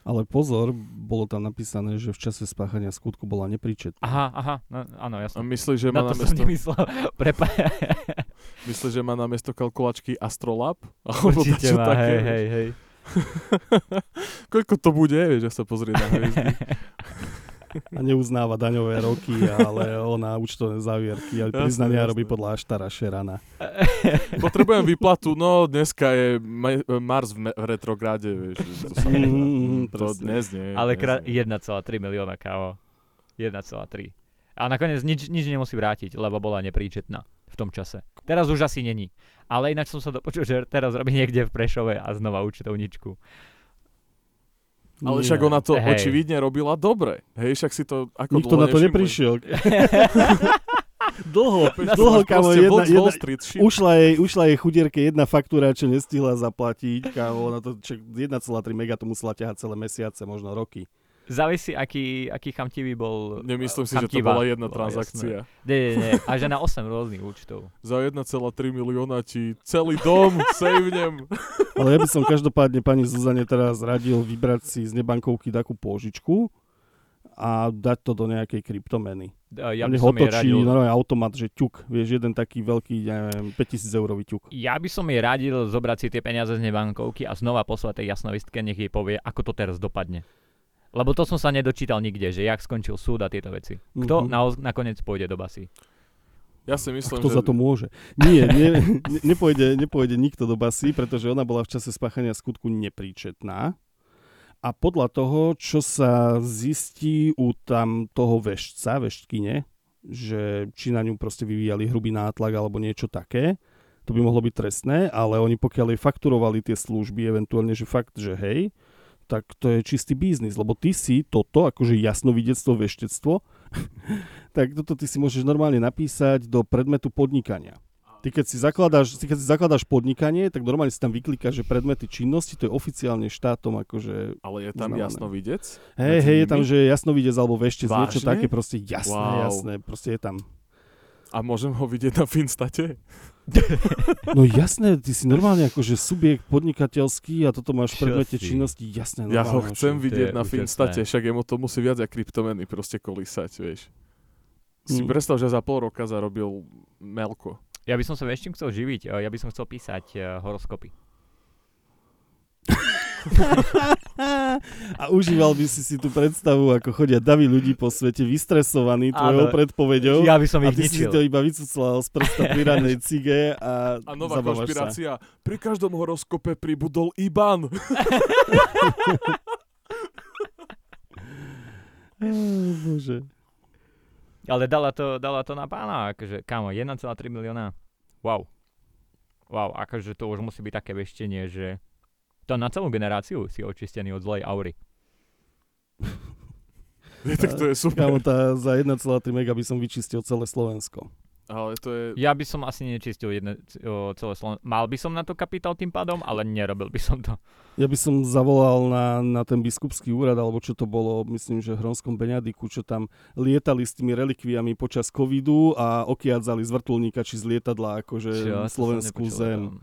Ale pozor, bolo tam napísané, že v čase spáchania skutku bola nepríčetná. Aha, aha, no, áno, A jasné. myslíš, že má Na na, to som miesto, nemyslel. Prepa- myslíš, že má na miesto kalkulačky Astrolab? [LAUGHS] Alebo Určite má, také, hej, hej, hej. [LAUGHS] Koľko to bude, vieš, že sa pozrie na hviezdy. [LAUGHS] A neuznáva daňové roky, ale ona účtovné závierky a priznania jasné. robí podľa Aštara Šerana. [LAUGHS] Potrebujem výplatu, no dneska je ma- Mars v, me- v retrográde, vieš. To, sa, Mhm, to dnes nie. Ale krát nie. 1,3 milióna kávo. 1,3. A nakoniec nič, nič nemusí vrátiť, lebo bola nepríčetná v tom čase. Teraz už asi není. Ale ináč som sa dopočul, že teraz robí niekde v Prešove a znova účtovničku. Ale však ona to Hej. očividne robila dobre. Hej, však si to ako Nikto dlho na to nevšimli. neprišiel. [LAUGHS] dlho, dlho, kamo, jedna, jedna, Street shit. ušla jej, ušla jej chudierke jedna faktúra, čo nestihla zaplatiť, kámo, na to čak 1,3 mega to musela ťahať celé mesiace, možno roky. Závisí, aký, aký chamtivý bol. Nemyslím si, že to chamtivá. bola jedna Bola transakcia. jasné. Nie, nie, nie. A že na 8 rôznych účtov. Za 1,3 milióna ti celý dom sejvnem. [LAUGHS] Ale ja by som každopádne pani Zuzane teraz radil vybrať si z nebankovky takú pôžičku a dať to do nejakej kryptomeny. Ja by som jej otočí radil, normálne automat, že ťuk, vieš, jeden taký veľký, neviem, 5000 eurový ťuk. ja by som jej radil zobrať si tie peniaze z nebankovky a znova poslať tej jasnovistke, nech jej povie, ako to teraz dopadne. Lebo to som sa nedočítal nikde, že jak skončil súd a tieto veci. Kto Mhm. naoz- nakoniec pôjde do basy? Ja si A myslím, kto že... za to môže? Nie, nie ne, nepôjde, nepôjde nikto do basy, pretože ona bola v čase spáchania skutku nepríčetná. A podľa toho, čo sa zistí u tam toho veštca, veštkyne, že či na ňu proste vyvíjali hrubý nátlak alebo niečo také, to by mohlo byť trestné, ale oni pokiaľ jej fakturovali tie služby, eventuálne, že fakt, že hej, tak to je čistý biznis, lebo ty si toto, akože jasnovidectvo, veštectvo, [LAUGHS] tak toto ty si môžeš normálne napísať do predmetu podnikania. Ty keď si zakladáš, ty keď si zakladáš podnikanie, tak normálne si tam vyklikáš, že predmety činnosti, to je oficiálne štátom akože... Ale je tam Uznávané. jasno vidieť? Hej, hej, je tam, že jasnovidec alebo veštec, niečo Vážne? také, proste jasné, Wow. jasné, proste je tam. A môžem ho vidieť na Finstate? [LAUGHS] No jasné, ty si normálne akože subjekt podnikateľský a toto máš v Čo predmete si? činnosti, jasné. Ja ho chcem že- vidieť na. Finstate, však jemu to musí viac ako kryptomeny proste kolísať, vieš. Si Mm. predstav, že za pol roka zarobil melko. Ja by som sa čím chcel živiť? Eh, Ja by som chcel písať uh, horoskopy. A užíval by si si tú predstavu, ako chodia davy ľudí po svete vystresovaní tvojou Áno. predpovedou. Ja by som a ich ty si ničil. to iba vycuclal z prsta pri ranej cige a, A nová zabávaš sa. konšpirácia. Pri každom horoskope pribudol Iban. [LAUGHS] Á, Bože. Ale dala to, dala to na pána, akože, kámo, 1,3 milióna. Wow. Wow, akože to už musí byť také veštenie, že to na celú generáciu si očistený od zlej aury. [LAUGHS] tak to je super. Kámo, tá, za 1,3 mega by som vyčistil celé Slovensko. Ale to je... Ja by som asi nečistil jedne, o, celé Slovensko. Mal by som na to kapitál tým pádom, ale nerobil by som to. Ja by som zavolal na, na ten biskupský úrad, alebo čo to bolo, myslím, že v Hronskom Beňadiku, čo tam lietali s tými relikviami počas covidu a okiadzali z vrtulníka či z lietadla akože Čo, slovenskú zem.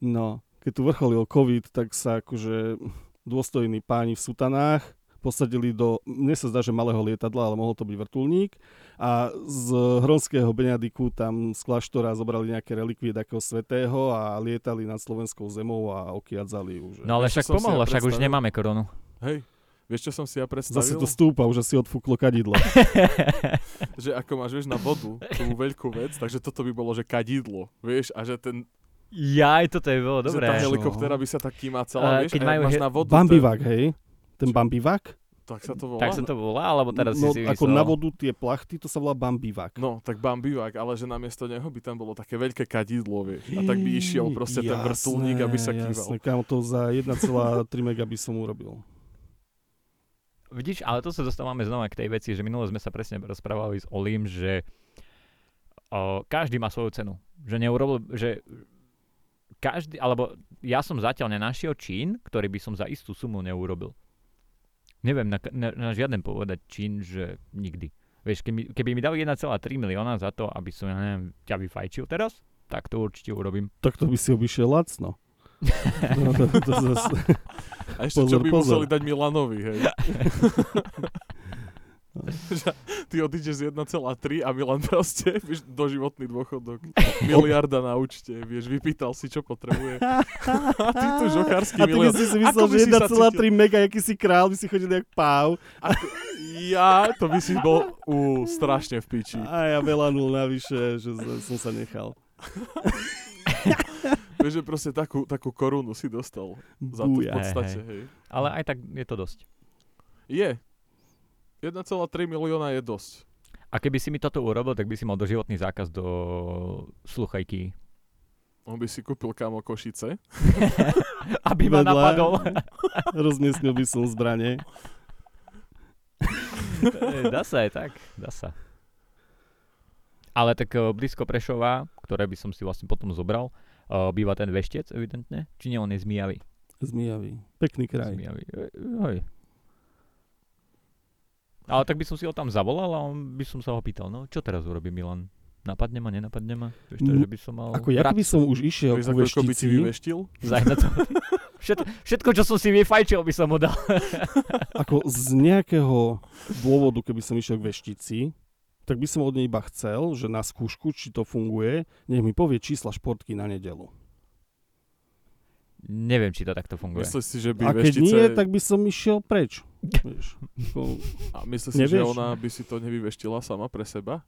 No, keď tu vrcholil covid, tak sa akože dôstojní páni v sutanách posadili do, mne sa zdá, že malého lietadla, ale mohol to byť vrtulník a z Hronského Beňadiku tam z kláštora zobrali nejaké relikvie takého svetého a lietali nad slovenskou zemou a okiadzali ju. Že... No ale však si ja pomohlo, však už nemáme koronu. Hej, vieš, čo som si ja Zase predstavil? to stúpa, už asi odfúklo kadidlo. [LAUGHS] že ako máš, vieš, na vodu tú veľkú vec, takže toto by bolo, že kadidlo, vieš, a že ten, Jaj, toto je bolo že dobré. tá helikoptéra by sa tak A kýmacala, vieš, keď majú máš he- na vodu, Bambivak, hej? Ten bambivak? tak, sa to volá. Tak sa to volá, alebo teraz no, si si ako na vodu tie plachty, to sa volá bambivak. No, tak bambivák, ale že namiesto neho by tam bolo také veľké kadidlo, vieš. A tak by išiel proste ten vrtulník, aby sa kýval. Jasné, kámo, to za 1,3 mega by som urobil. Vidíš, ale to sa dostávame znova k tej veci, že minule sme sa presne rozprávali s Olim, že o, každý má svoju cenu. Že neurobil, že každý, alebo ja som zatiaľ nenašiel čín, ktorý by som za istú sumu neurobil. Neviem na, na, na žiaden povedať čín, že nikdy. Vieš, keby, mi- keby mi dali 1,3 milióna za to, aby som, ja neviem, ťa vyfajčil teraz, tak to určite urobím. Tak to by si obyšiel lacno. [LAUGHS] No, to, to zase, A ešte čo Pozor, by pozor. museli dať Milanovi, hej. [LAUGHS] [LAUGHS] Ty odídeš z 1,3 a Milan proste, [LAUGHS] vieš, doživotný dôchodok, [LAUGHS] miliarda na účte, vieš, vypýtal si, čo potrebuje. A ty tu žokársky a ty by si si myslel, že si sa 1,3 mega, aký si král, by si chodil jak páv. Ako, ja, to by si bol u, strašne v piči. A ja velanul navyše, že som sa nechal. Vieš, že proste takú, takú korunu si dostal za to v podstate, hej. hej. Ale aj tak je to dosť. Je. 1,3 milióna je dosť. A keby si mi toto urobil, tak by si mal doživotný zákaz do sluchajky. On by si kúpil kamo Košice. [LAUGHS] Aby ma Vedľa. napadol. [LAUGHS] Rozmiestnil by som zbranie. E, dá sa aj tak, dá sa. Ale tak e, blízko Prešova, ktoré by som si vlastne potom zobral, e, býva ten veštec, evidentne. Či nie, on je zmijavý. Zmijavý. Pekný kraj. zmijavý. Hoj. Ale tak by som si ho tam zavolal a on by som sa ho pýtal, no čo teraz urobí Milan? Napadne ma, nenapadne ma? Vieš, to, Mm, že by som mal Ako ja by som už išiel Vieš, ku koľko by veštici, vyveštil? to- Všetko, všetko, čo som si vyfajčil, by som mu dal. [LAUGHS] ako z nejakého dôvodu, keby som išiel k veštici, tak by som od nej iba chcel, že na skúšku, či to funguje, nech mi povie čísla športky na nedelu. Neviem, či to takto funguje. Myslíš si, že by A keď veštice... nie, tak by som išiel preč. Vieš, ako, A myslíš si, že ona by si to nevyveštila sama pre seba?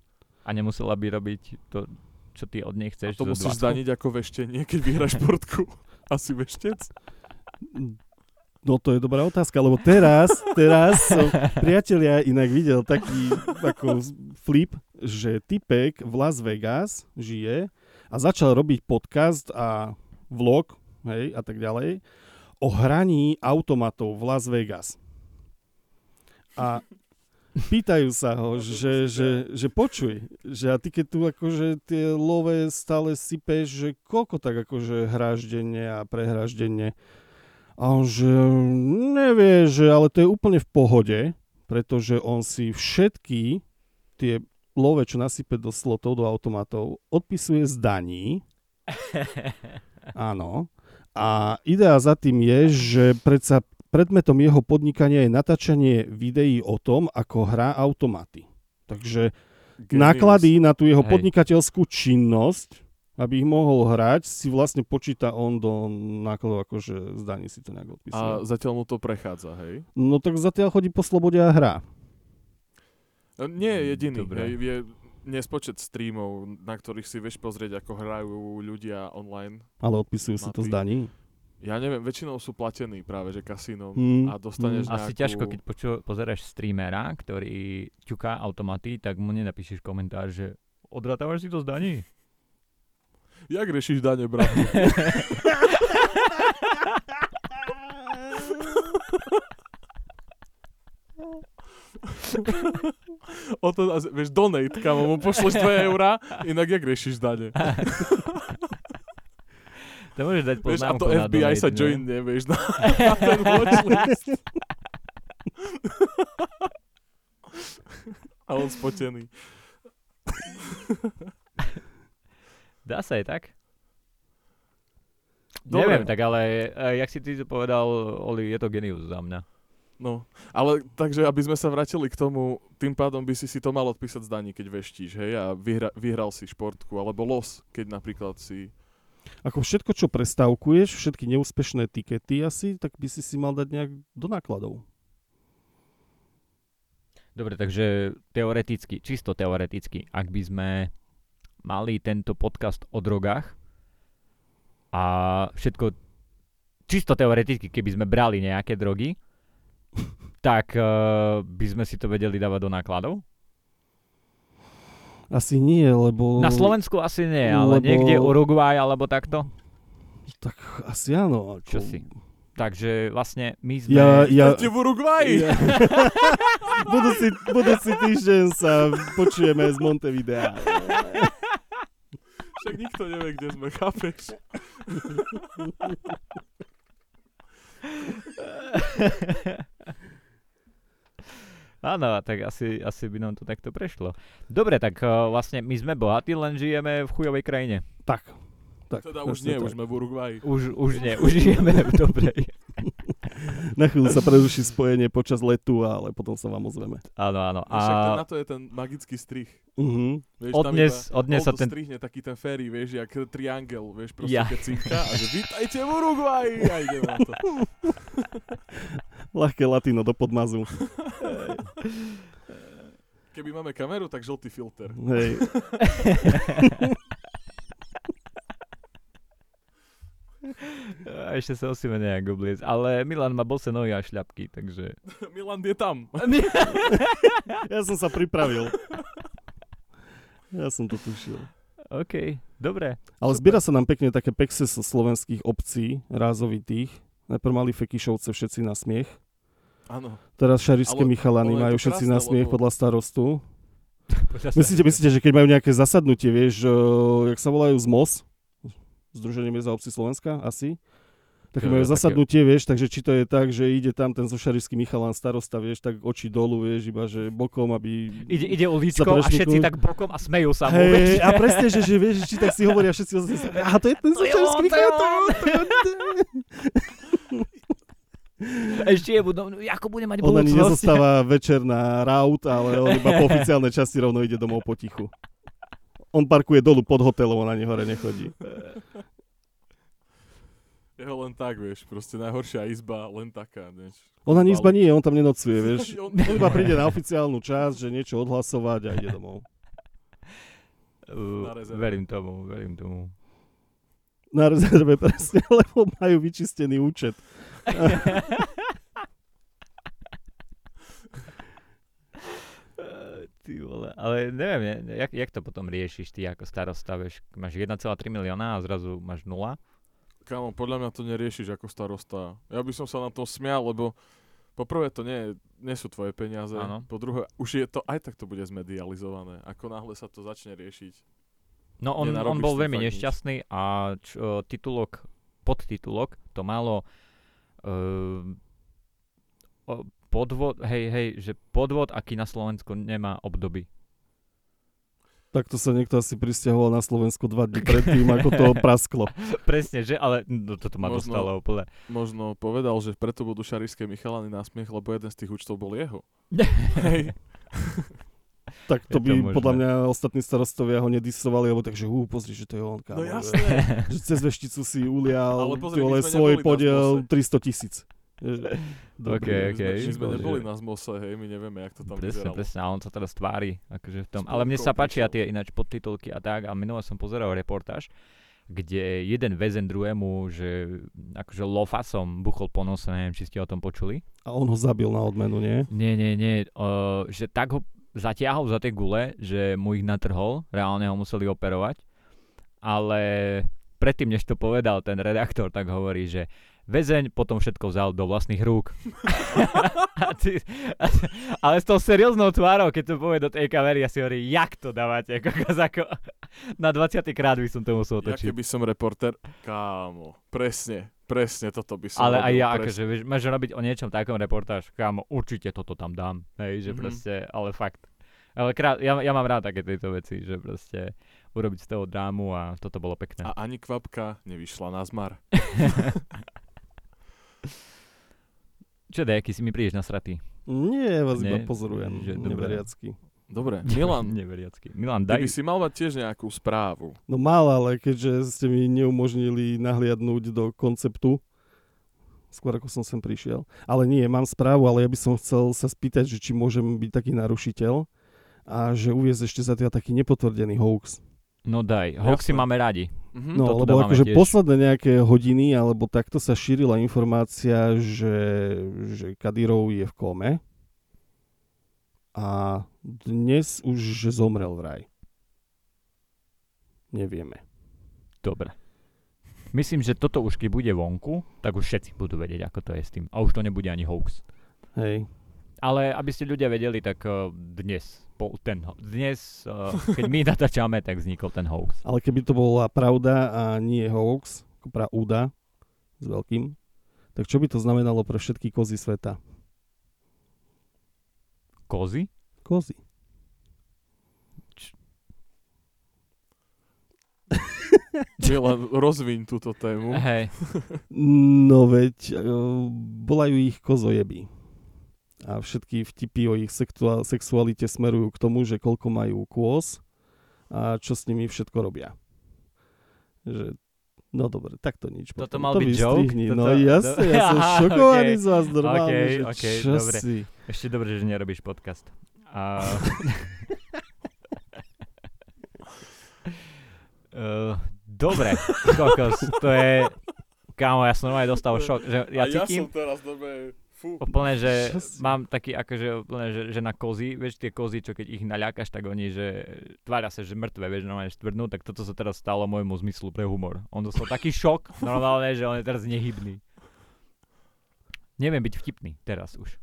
A nemusela by robiť to, čo ty od nej A chceš. to za musíš 20? zdaniť ako veštenie, keď vyhráš [LAUGHS] športku. Asi veštec? No to je dobrá otázka, lebo teraz, teraz som priatelia inak videl taký ako flip, že typek v Las Vegas žije a začal robiť podcast a vlog, hej, a tak ďalej, o hraní automatov v Las Vegas. A [LAUGHS] pýtajú sa ho, že, že, že počuj, že a ty keď tu akože tie love stále sypeš, že koľko tak akože hráš denne a prehráš denne. A on že nevie, že ale to je úplne v pohode, pretože on si všetky tie love, čo nasype do slotov, do automatov, odpisuje z daní. [LAUGHS] Áno. A idea za tým je, že predsa predmetom jeho podnikania je natáčanie videí o tom, ako hrá automaty. Takže Genius. náklady na tú jeho Hej. podnikateľskú činnosť, aby ich mohol hrať, si vlastne počíta on do nákladov, akože zdaní si to nejak A odpisuje. zatiaľ mu to prechádza, hej? No tak zatiaľ chodí po slobode a hrá. No, Nie je jediný, Dobre. hej, je nespočet streamov, na ktorých si vieš pozrieť, ako hrajú ľudia online. Ale odpisujú si to z daní. Ja neviem, väčšinou sú platení práve, že kasínom Hmm. a dostaneš Hmm. nejakú... Asi ťažko, keď poču, pozeráš streamera, ktorý ťuká automaty, tak mu nenapíšeš komentár, že odratávaš si to z daní? Jak riešiš dane, brat? [LAUGHS] [LAUGHS] [LAUGHS] o to, vieš, donate, kamo, mu pošleš 2 [LAUGHS] eurá, inak jak riešiš dane. [LAUGHS] To môžeš dať Vieš, a poznámku to FBI donate, sa ne? join, vieš, na, na ten watchlist. a on spotený. Dá sa aj tak? Dobre. Neviem, tak ale uh, jak si ty povedal, Oli, je to genius za mňa. No, ale takže, aby sme sa vrátili k tomu, tým pádom by si si to mal odpísať z daní, keď veštíš, hej, a vyhra, vyhral si športku, alebo los, keď napríklad si... Ako všetko, čo prestávkuješ, všetky neúspešné tikety asi, tak by si si mal dať nejak do nákladov. Dobre, takže teoreticky, čisto teoreticky, ak by sme mali tento podcast o drogách a všetko čisto teoreticky, keby sme brali nejaké drogy, tak uh, by sme si to vedeli dávať do nákladov? Asi nie, lebo... Na Slovensku asi nie, ale lebo- niekde Uruguay alebo takto. Tak asi áno. Ako... Čo si? Takže vlastne my sme... Ja, ja, Ste v Uruguayi! ja... [LAUGHS] budúci, budúci týždeň sa počujeme z Montevidea. Však nikto nevie, kde sme, chápeš? [LAUGHS] Áno, tak asi, asi by nám to takto prešlo. Dobre, tak uh, vlastne my sme bohatí, len žijeme v chujovej krajine. Tak. tak Teda už nie, tak. už sme v Uruguayi. Už, už nie, už žijeme v dobrej. [LAUGHS] Na chvíľu sa preruší spojenie počas letu, ale potom sa vám ozveme. Áno, áno. A... Však ten, na to je ten magický strih. Uh-huh. Vieš, od tam dnes, iba od dnes sa ten... strihne taký ten ferry, vieš, jak triangel, vieš, proste Ja. keď cinka a že vítajte v Uruguayi a ideme na to. Ľahké latino do podmazu. Keby máme kameru, tak žltý filter. Hej. [LAUGHS] A ešte sa osíme nejak obliec. Ale Milan má bose nohy a šľapky, takže... [LAUGHS] Milan je tam. [LAUGHS] Ja som sa pripravil. Ja som to tušil. OK, dobre. Ale zbiera sa nám pekne také pexe zo slovenských obcí, rázovitých. Najprv mali Fekišovce všetci na smiech. Áno. Teraz šarišské Ale- Michalany ale majú všetci krásne, na smiech lebo- podľa starostu. [LAUGHS] Myslíte, myslíte, že keď majú nejaké zasadnutie, vieš, uh, jak sa volajú z MOS, Združenie miest a obcí Slovenska, asi, tak keď Jo, majú také- zasadnutie, vieš, takže či to je tak, že ide tam ten zošarický Michalán starosta, vieš, tak oči dolu, vieš, iba že bokom, aby... Ide, ide uličkou a všetci tak bokom a smejú sa mu. Vieš. a presne, že, že vieš, či tak si hovoria všetci, a to je ten zošarický Michalán, to to. Ešte je, budú, ako bude mať On ani budúcnosť. nezostáva večer na raut, ale on iba po oficiálnej časti rovno ide domov potichu. On parkuje dolu pod hotelom, on ani hore nechodí. [LAUGHS] Jeho len tak, vieš, proste najhoršia izba, len taká, vieš. On ani izba nie on tam nenocuje, vieš. [LAUGHS] On- On iba príde na oficiálnu časť, že niečo odhlasovať a ide domov. Uh, verím tomu, verím tomu. Na rezerve [LAUGHS] presne, lebo majú vyčistený účet. Ty vole, ale neviem, ne- jak, jak to potom riešiš ty ako starosta, vieš, máš 1,3 milióna a zrazu máš nula? Kámo, podľa mňa to neriešiš ako starosta. Ja by som sa na to smial, lebo poprvé to nie, nie sú tvoje peniaze. Áno. Po druhé, už je to, aj tak to bude zmedializované. Ako náhle sa to začne riešiť. No on, on bol veľmi fakt nič. nešťastný a čo, titulok, podtitulok to malo uh, podvod, hej, hej, že podvod, aký na Slovensku nemá obdoby. Takto sa niekto asi pristahoval na Slovensku dva dní predtým, ako to prasklo. [LAUGHS] Presne, že? Ale no, toto ma Možno- dostalo úplne. Možno povedal, že preto budú šarišské Michalany na smiech, lebo jeden z tých účtov bol jeho. [LAUGHS] Hej. Tak to Je to by možné. podľa mňa ostatní starostovia ho nedisovali, lebo takže hú, pozri, že to je on, No kámo. že- jasné. [LAUGHS] že cez vešticu si ulial Ale pozri, svoj podiel Zmose. 300 tisíc. [LAUGHS] OK, My OK. sme, my sme neboli na zmose, hej, my nevieme, jak to tam Presne, vyzeralo. presne, a on sa teraz tvári, akože v tom. S Ale mne sa páčia tie ináč podtitulky a tak, a minule som pozeral reportáž kde jeden väzen druhému, že akože lofasom buchol po nose, neviem, či ste o tom počuli. A on ho zabil na odmenu, nie? Nie, nie, nie, uh, že tak ho zatiahol za tie gule, že mu ich natrhol, reálne ho museli operovať, ale predtým, než to povedal ten redaktor, tak hovorí, že väzeň potom všetko vzal do vlastných rúk. [LAUGHS] a ty, a, ale s tou serióznou tvárou, keď to povie do tej kamery, ja si hovorím, jak to dávate, kokos, ako [LAUGHS] na 20. krát by som to musel Ja otočiť. keby som reporter, kámo, presne, presne toto by som Ale aj ja, presne. akože, vieš, máš robiť o niečom takom reportáž, kámo, určite toto tam dám, hej, že Mhm. proste, ale fakt. Ale krát, ja, ja mám rád také tieto veci, že proste urobiť z toho drámu a toto bolo pekné. A ani kvapka nevyšla na zmar. [LAUGHS] Čo dej, si mi prídeš nasratý? Nie, vás Nie, iba pozorujem, že neveriacky. Dobre, Milan, [LAUGHS] Neveriacky. Milan, ty daj. by si mal mať tiež nejakú správu. No mal, ale keďže ste mi neumožnili nahliadnúť do konceptu, skôr ako som sem prišiel. Ale nie, mám správu, ale ja by som chcel sa spýtať, že či môžem byť taký narušiteľ a že uviezť ešte za teda taký nepotvrdený hoax. No daj, hoaxy Jasné. máme radi. No, toto lebo akože tiež. posledné nejaké hodiny, alebo takto sa šírila informácia, že, že Kadyrov je v kome a dnes už že zomrel vraj. Nevieme. Dobre. Myslím, že toto už keď bude vonku, tak už všetci budú vedieť, ako to je s tým. A už to nebude ani hoax. Hej. Ale aby ste ľudia vedeli, tak uh, dnes, po, ten, dnes, uh, keď my [LAUGHS] natáčame, tak vznikol ten hoax. Ale keby to bola pravda a nie hoax, ako pravda s veľkým, tak čo by to znamenalo pre všetky kozy sveta? Kozy? Kozy. [LAUGHS] Milan, rozviň túto tému. Hej. No veď, volajú ich kozojeby. A všetky vtipy o ich sexualite smerujú k tomu, že koľko majú kôz a čo s nimi všetko robia. Že, no dobre, tak to nič. Toto potom. mal to byť joke? vystrihni. Toto- No [LAUGHS] jasne, ja som šokovaný okej. z vás normálne, Okej, že okej, čo dobre. si. Ešte dobre, že nerobíš podcast. A... uh, [LAUGHS] dobre, kokos, to je... Kámo, ja som normálne dostal šok, že ja a ja cítim som teraz dobe, fú. úplne, že [LAUGHS] mám taký akože úplne, že, že na kozy, vieš tie kozy, čo keď ich naľakáš, tak oni, že tvária sa, že mŕtve, vieš, normálne štvrdnú, tak toto sa teraz stalo môjmu zmyslu pre humor. On dostal taký šok, [LAUGHS] normálne, že on je teraz nehybný. Neviem byť vtipný teraz už.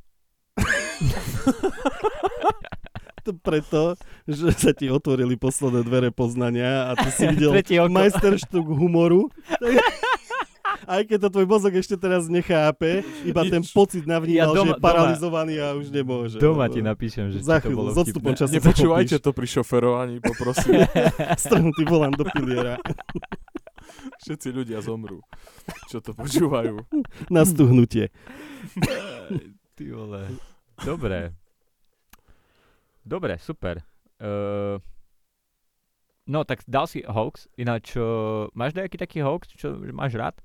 To preto, že sa ti otvorili posledné dvere poznania a ty si [LAUGHS] videl majsterštuk humoru. Aj keď to tvoj mozog ešte teraz nechápe, iba Nič. ten pocit navnímal, Ja že doma- je paralizovaný a už nemôže. Doma ti napíšem, že Za či to chvíľu, bolo s odstupom vtipné. času Nepočúvajte to pri šoferovaní, poprosím. [LAUGHS] [LAUGHS] Strhnutý volán do piliera. Všetci ľudia zomrú, čo to počúvajú. Na stuhnutie. Ty vole. Dobre. Dobre, super. Uh, no tak dal si hoax, ináč uh, máš nejaký taký hoax, čo máš rád?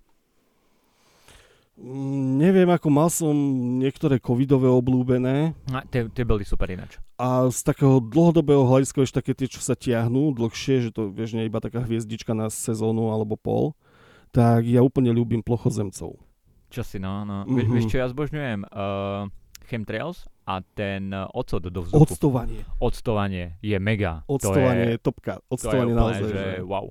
Neviem, ako mal som niektoré covidové oblúbené A, tie, tie boli super ináč. a z takého dlhodobého hľadiska ešte také tie, čo sa tiahnú dlhšie, že to vieš, nie je iba taká hviezdička na sezónu alebo pol, tak ja úplne ľúbim plochozemcov. Čo si, no, no. Mhm. Mm-hmm. Vieš, čo ja zbožňujem? Uh, chemtrails a ten uh, ocot do vzduchu. Octovanie. Octovanie je mega. Octovanie je, to topka. je, to je úplne, naozaj, že že wow.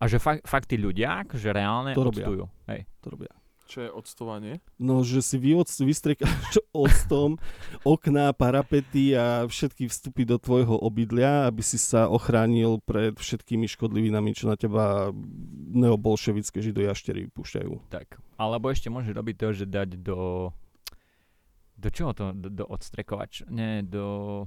A že fakt, fakt tí ľudia, že reálne To robia. octujú. Hej. to robia. Čo je odstovanie? No, že si vy vystrekáš [LAUGHS] octom okná, parapety a všetky vstupy do tvojho obydlia, aby si sa ochránil pred všetkými škodlivinami, čo na teba neobolševické židojaštery púšťajú. Tak. Alebo ešte môže robiť to, že dať do... Do čoho to? Do, do odstrekovač? Nie, do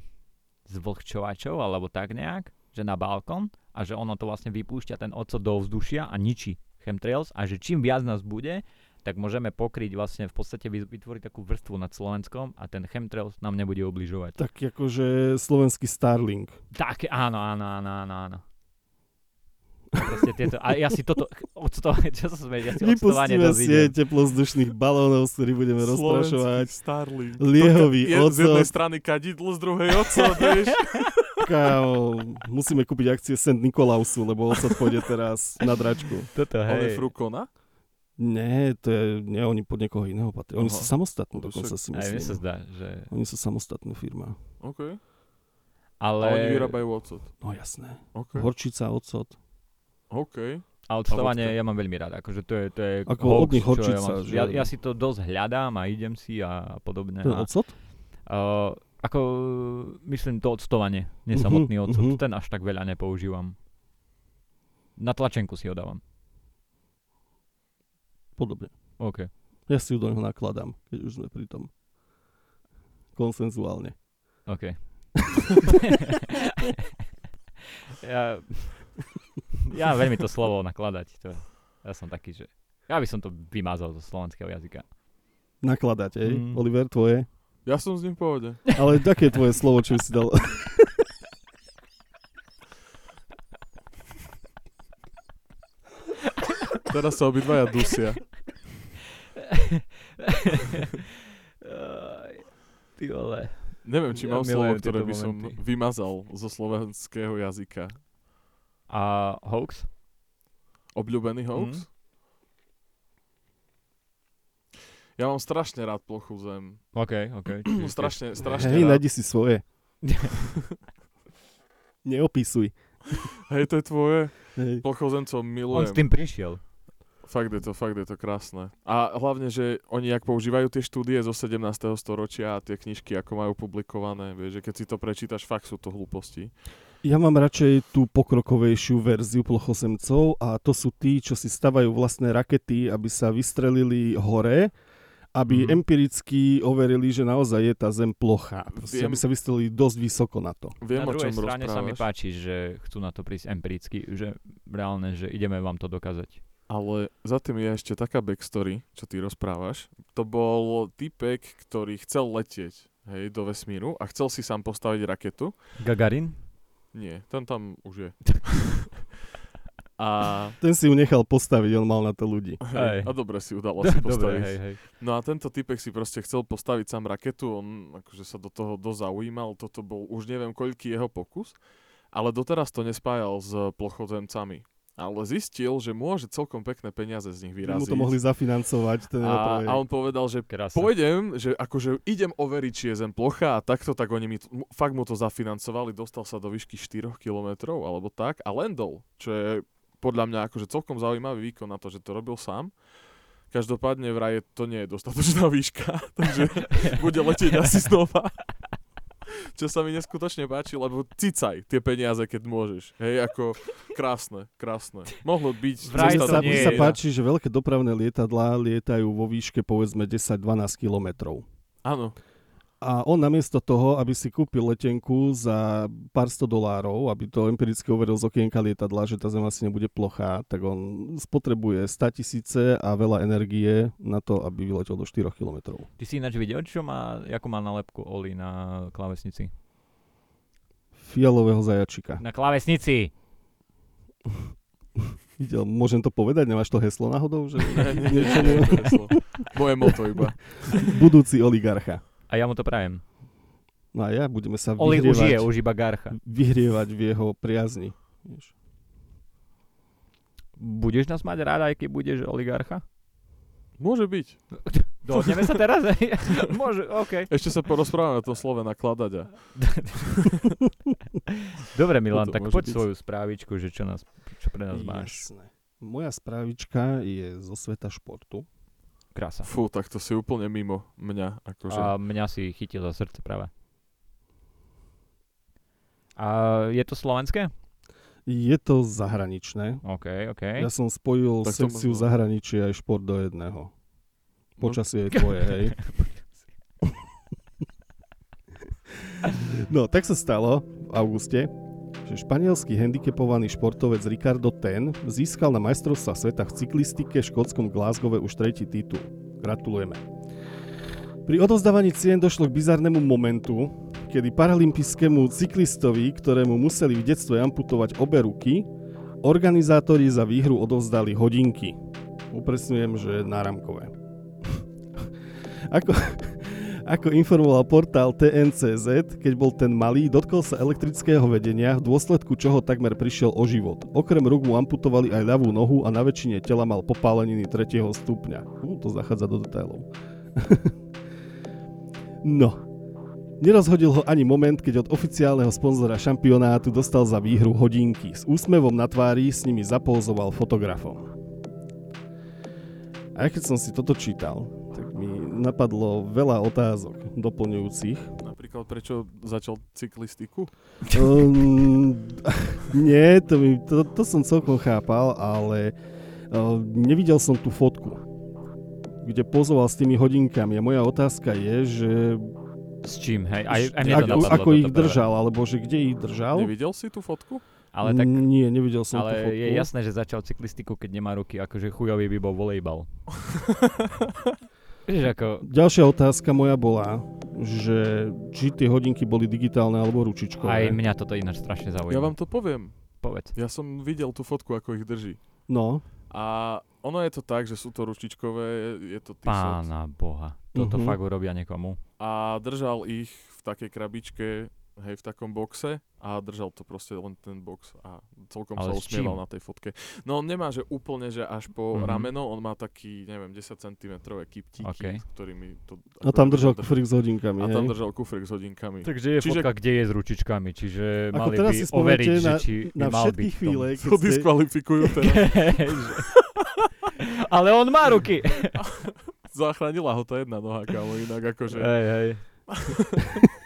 zvlhčovačov, alebo tak nejak, že na balkón a že ono to vlastne vypúšťa ten ocot do vzdušia a ničí chemtrails a že čím viac nás bude, tak môžeme pokryť vlastne v podstate vy- vytvoriť takú vrstvu nad Slovenskom a ten chemtrails nám nebude ubližovať. Tak akože slovenský Starlink. Tak, áno, áno, áno, áno, áno. A Proste tieto, a ja si toto, odstovanie, [LAUGHS] čo sa smeješ, ja si odstovanie dozvidím. sieť teplozdušných balónov, z ktorých budeme rozprašovať. Starlink. Liehový To ka- je z jednej strany kadidlo, z druhej ocot, vieš. [LAUGHS] Kámo, musíme kúpiť akcie St. Nikolausu, lebo ocot pôjde teraz na dračku. Toto, On je hej. Frukona? Nie, to je, nie, oni pod niekoho iného patria. Oni Aha. sú samostatní No, dokonca si Aj mne sa myslím. zdá, že... Oni sú samostatná firma. OK. Ale... A oni vyrábajú ocot. No jasné. OK. Horčica, ocot. OK. A odstovanie vodka. ja mám veľmi rád, akože to je, to je Ako hoax, od nich horčica, ja, mám, že- ja, ja si to dosť hľadám a idem si a podobne. Ten A, ocot? uh, ako myslím to odstovanie, nie Mhm, samotný ocot, mhm. ten až tak veľa nepoužívam. Na tlačenku si ho dávam. Podobne. OK. Ja si ju do neho nakladám, keď už sme pri tom. Konsenzuálne. OK. [LAUGHS] ja, ja veľmi to slovo nakladať. To, ja som taký, že ja by som to vymazal zo slovenského jazyka. Nakladať, ej? Mm. Oliver, tvoje? Ja som s ním v pohode. Ale také je tvoje slovo, čo si dal. [LAUGHS] Teraz sa obidvaja dusia. Ty vole. Neviem, či Ja mám slovo, ktoré by som momenty. vymazal zo slovenského jazyka. A hoax? Obľúbený hoax? Mm. Ja mám strašne rád plochu zem. OK, OK. [CLEARS THROAT] strašne, strašne Hej, nájdi si svoje. [LAUGHS] Neopisuj. Hej, to je tvoje. Hej. Plochozemcov On milujem. s tým prišiel. Fakt je to, fakt je to krásne. A hlavne, že oni jak používajú tie štúdie zo 17. storočia a tie knižky, ako majú publikované, vieš, že keď si to prečítaš, fakt sú to hlúposti. Ja mám radšej tú pokrokovejšiu verziu plochosemcov a to sú tí, čo si stavajú vlastné rakety, aby sa vystrelili hore, aby Mhm. empiricky overili, že naozaj je tá zem plochá. Proste, Viem. aby sa vystrelili dosť vysoko na to. Viem, na o čom druhej strane sa mi rozprávaš, páči, že chcú na to prísť empiricky, že reálne, že ideme vám to dokázať. Ale za tým je ešte taká backstory, čo ty rozprávaš. To bol typek, ktorý chcel letieť hej, do vesmíru a chcel si sám postaviť raketu. Gagarin? Nie, ten tam už je. [LAUGHS] a, Ten si ju nechal postaviť, on mal na to ľudí. hej, Hej. a dobre si ju dal asi [LAUGHS] Dobre, postaviť. hej, hej. No a tento typek si proste chcel postaviť sám raketu, on akože sa do toho dosť zaujímal, toto bol už neviem koľký jeho pokus, ale doteraz to nespájal s plochozemcami. Ale zistil, že môže celkom pekné peniaze z nich vyraziť. mu to mohli zafinancovať, ten a, projekt. a on povedal, že Krása. pôjdem, že akože idem overiť, či je zem plocha a takto, tak oni mi, fakt mu to zafinancovali, dostal sa do výšky 4 kilometrov alebo tak a landol, čo je podľa mňa akože celkom zaujímavý výkon na to, že to robil sám. Každopádne vraj to nie je dostatočná výška, [LAUGHS] takže [LAUGHS] bude letieť asi znova. Čo sa mi neskutočne páči, lebo cicaj tie peniaze, keď môžeš. Hej, ako krásne, krásne. Mohlo byť... Vraj to sa, nie sa páči, že veľké dopravné lietadlá lietajú vo výške povedzme 10-12 kilometrov. Áno, A on namiesto toho, aby si kúpil letenku za pár sto dolárov, aby to empiricky overil z okienka lietadla, že tá zem asi nebude plochá, tak on spotrebuje 100 tisíce a veľa energie na to, aby vyletel do 4 kilometrov. Ty si ináč videl, čo má, ako má nálepku Oli na klávesnici? Fialového zajačika. Na klávesnici! [LAUGHS] Videl, môžem to povedať? Nemáš to heslo náhodou? Že [LAUGHS] nie, nie, nie, niečo Moje moto iba. Budúci oligarcha. A ja mu to prajem. No a ja budeme sa Oli už je, vyhrievať, už iba garcha. vyhrievať v jeho priazni. Vieš. Budeš nás mať rád, aj keď budeš oligarcha? Môže byť. [LAUGHS] Dohodneme sa teraz? [LAUGHS] Môže, OK. Ešte sa porozprávame o tom slove nakladať. A... [LAUGHS] Dobre, Milan, tak poď byť. svoju správičku, že čo, nás, čo pre nás máš. Jasné. Moja správička je zo sveta športu. Krása. Fú, tak to si úplne mimo mňa. Akože. A mňa si chytil za srdce práve. A je to slovenské? Je to zahraničné. OK, OK. Ja som spojil Tak sekciu možno- zahraničie aj šport do jedného. No. Počasie je tvoje, [LAUGHS] hej. No, tak sa stalo v auguste, že španielský handicapovaný športovec Ricardo Ten získal na majstrovstva sveta v cyklistike v škótskom Glasgowe už tretí titul. Gratulujeme. Pri odovzdávaní cien došlo k bizarnému momentu, kedy paralympijskému cyklistovi, ktorému museli v detstve amputovať obe ruky, organizátori za výhru odovzdali hodinky. Upresňujem, že náramkové. [LAUGHS] Ako, Ako informoval portál TNCZ, keď bol ten malý, dotkol sa elektrického vedenia, v dôsledku čoho takmer prišiel o život. Okrem rúk mu amputovali aj ľavú nohu a na väčšine tela mal popáleniny 3. stupňa. Uh, to zachádza do detailov. [LAUGHS] no. Nerozhodil ho ani moment, keď od oficiálneho sponzora šampionátu dostal za výhru hodinky. S úsmevom na tvári s nimi zapózoval fotografom. A keď som si toto čítal, mi napadlo veľa otázok doplňujúcich. Napríklad, prečo začal cyklistiku? Um, nie, to, mi, to, to som celkom chápal, ale uh, nevidel som tú fotku, kde pozoval s tými hodinkami. A moja otázka je, že S čím, hej? Aj, aj mne to ako, napadlo ako ich držal, alebo že kde ich držal. Nevidel si tú fotku? Ale tak Nie, nevidel som tú ale fotku. je jasné, že začal cyklistiku, keď nemá ruky, akože chujový by bol volejbal. [LAUGHS] Ako, Ďalšia otázka moja bola, že či tie hodinky boli digitálne alebo ručičkové. aj mňa toto ináč strašne zaujíma. Ja vám to poviem. Povedz. Ja som videl tú fotku, ako ich drží. No, A ono je to tak, že sú to ručičkové, je to t-shirt. Pána boha. Toto Mhm. fakt urobia niekomu. A držal ich v takej krabičke, hej, v takom boxe a držal to proste len ten box a celkom Ale sa usmieval na tej fotke. No on nemá, že úplne, že až po Mhm. rameno, on má taký, neviem, 10 cm kyptíky, s ktorými to... a tam držal držal kufrík s hodinkami. A hej? tam držal kufrik s hodinkami. Takže je Čiže- fotka, kde je s ručičkami, čiže Ako mali teraz by si overiť, že na- či by Na mal byť tom. chvíle, keď To ste... diskvalifikujú teraz. Že- [LAUGHS] Ale on má ruky. [LAUGHS] Zachránila ho tá jedna noha, kámo, inak akože... Hej, hej. [LAUGHS]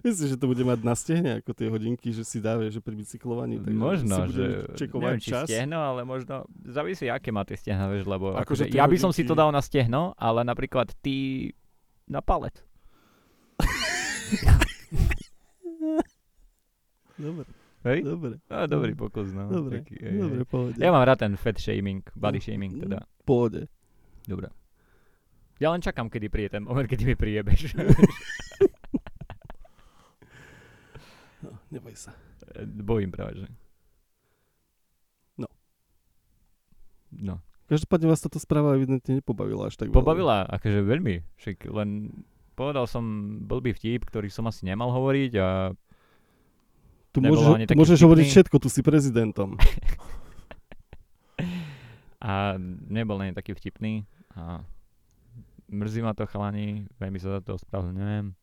Myslím, že to bude mať na stehne, ako tie hodinky, že si dáve, že pri bicyklovaní. takže Možno, si že čekovať neviem, či čas. stehno, ale možno závisí, aké má tie stehna, vieš, lebo Akože akože, ja by som si to dal na stehno, ale napríklad ty na palet. [LAUGHS] Dobre, Hej? dobre, A, dobrý pokus, no. dobre, Taký, hej, dobre, pohode. Ja mám rád ten fat shaming, body shaming teda. Pohode. Dobre. Ja len čakám, kedy príde ten moment, kedy mi priebeš. [LAUGHS] Neboj sa. Bojím práve, že. No. No. Každopádne vás táto správa evidentne nepobavila až tak veľmi. Pobavila, akože veľmi. Však len povedal som blbý vtip, ktorý som asi nemal hovoriť a Tu, môžeš, tu môžeš vtipný. hovoriť všetko, tu si prezidentom. [LAUGHS] a nebol ani taký vtipný a mrzí ma to chalani, veľmi sa za to ospravedlňujem.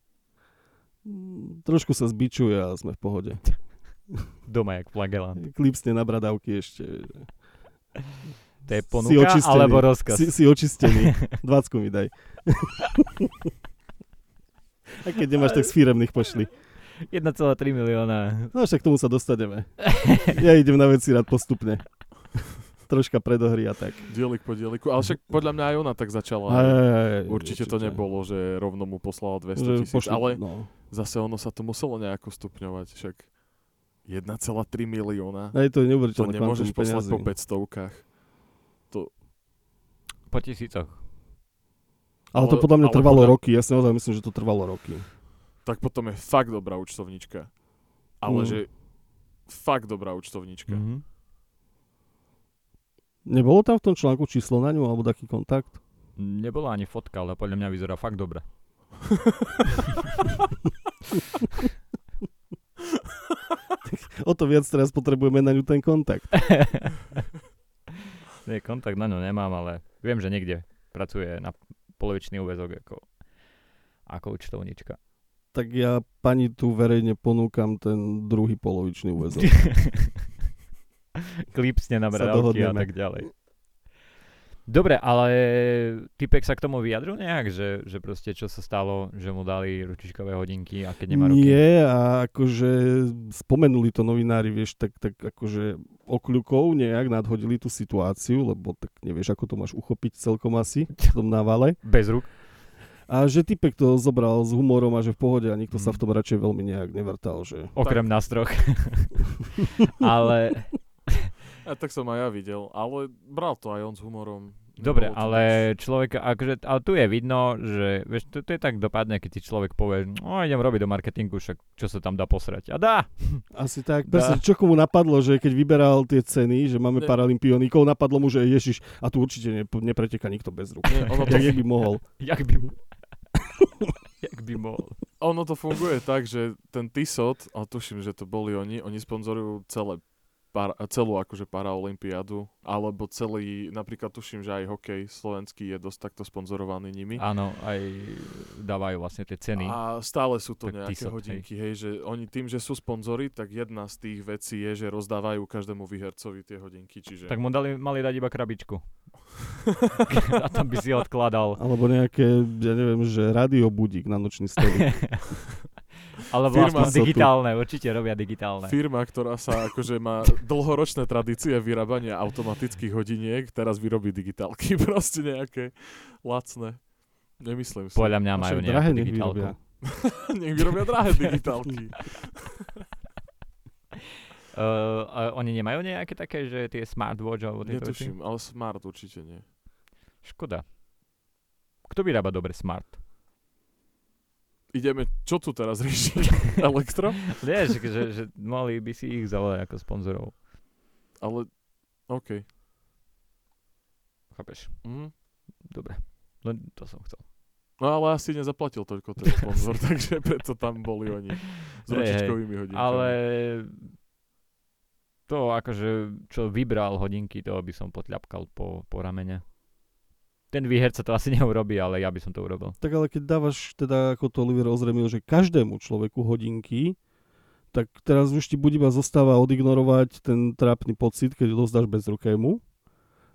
Trošku sa zbičuje a sme v pohode. [LAUGHS] Doma jak flagelant. Klipsne na bradavky ešte. To je Si ponuka očistený. alebo rozkaz? Si, si očistený. Dvacku mi daj. [LAUGHS] a keď nemáš, tak z firemných pošli. 1,3 milióna. No však k tomu sa dostaneme. Ja idem na veci rád postupne. [LAUGHS] Troška predohry a tak. Dielik po dieliku. Ale však podľa mňa aj ona tak začala. Aj, aj, aj, Určite to nebolo, že rovno mu poslala 200 Že tisíc, pošli- ale No. zase ono sa to muselo nejako stupňovať, však 1,3 milióna. Aj to je To nemôžeš poslať po 500 Po tisícoch. Ale to Ale- podľa mňa trvalo podľa- roky. Ja si naozaj myslím, že to trvalo roky. Tak potom je fakt dobrá účtovníčka. Ale Mm. že fakt dobrá účtovníčka. Mhm. Nebolo tam v tom článku číslo na ňu alebo taký kontakt? Nebola ani fotka, ale podľa mňa vyzerá fakt dobre. O to viac teraz potrebujeme na ňu ten kontakt. [LAUGHS] Nie, kontakt na ňo nemám, ale viem, že niekde pracuje na polovičný úvezok ako, ako účtovníčka. Tak ja pani tu verejne ponúkam ten druhý polovičný úvezok. [LAUGHS] Klipsne na Sa bradavky a tak ďalej. Dobre, ale typek sa k tomu vyjadril nejak, že, že proste čo sa stalo, že mu dali ručičkové hodinky a keď nemá ruky? Nie, a akože spomenuli to novinári, vieš, tak, tak akože okľukov nejak nadhodili tú situáciu, lebo tak nevieš, ako to máš uchopiť celkom asi v tom návale. [LAUGHS] Bez rúk? A že typek to zobral s humorom a že v pohode a nikto sa Mhm. v tom radšej veľmi nejak nevrtal, že... Okrem nás troch. [LAUGHS] ale A tak som aj ja videl, ale bral to aj on s humorom. Dobre, ale človek, akože, ale tu je vidno, že vieš, to, to je tak dopadne, keď ti človek povie, no idem robiť do marketingu, však čo sa tam dá posrať. A dá! [LAUGHS] Asi tak, Dá. presne, čo komu napadlo, že keď vyberal tie ceny, že máme Ne. paralympionikov, napadlo mu, že ježiš, a tu určite ne, nepreteká nikto bez rúk. Nie, ono to, [LAUGHS] [LAUGHS] Jak by mohol. Jak by... Jak by mohol. Ono to funguje tak, že ten Tissot, ale tuším, že to boli oni, oni sponzorujú celé para, celú akože paraolympiádu, alebo celý, napríklad tuším, že aj hokej slovenský je dosť takto sponzorovaný nimi. Áno, aj dávajú vlastne tie ceny. A stále sú to Tak nejaké Tissot, hej. hodinky, hej. že oni tým, že sú sponzori, tak jedna z tých vecí je, že rozdávajú každému výhercovi tie hodinky, čiže... Tak mu dali, mali dať iba krabičku. [LAUGHS] A tam by si odkladal. Alebo nejaké, ja neviem, že radiobudík na nočný stolík. [LAUGHS] Alebo Firma- aspoň digitálne, určite robia digitálne. Firma, ktorá sa akože má dlhoročné tradície vyrábania automatických hodiniek, teraz vyrobí digitálky, [LAUGHS] proste nejaké lacné. Nemyslím si. Podľa mňa majú nejakú digitálku. vyrobia. [LAUGHS] [LAUGHS] Nech vyrobia drahé digitálky. Uh, a oni nemajú nejaké také, že tie smartwatch alebo tieto veci? Netuším, ale smart určite nie. Škoda. Kto vyrába dobre smart? Ideme, čo tu teraz riešiť? [LAUGHS] Elektro? Nie, že, že, mohli by si ich zavolať ako sponzorov. Ale, OK. Chápeš? Mhm. Dobre. Len to som chcel. No ale asi nezaplatil toľko ten sponzor, [LAUGHS] takže preto tam boli oni s ručičkovými hodinkami. Ale to akože, čo vybral hodinky, to by som potľapkal po, po ramene. Ten výherca to asi [LAUGHS] neurobí, ale ja by som to urobil. Tak ale keď dávaš, teda ako to Oliver ozremil, že každému človeku hodinky, tak teraz už ti buď iba zostáva odignorovať ten trápny pocit, keď dozdáš bez rukému,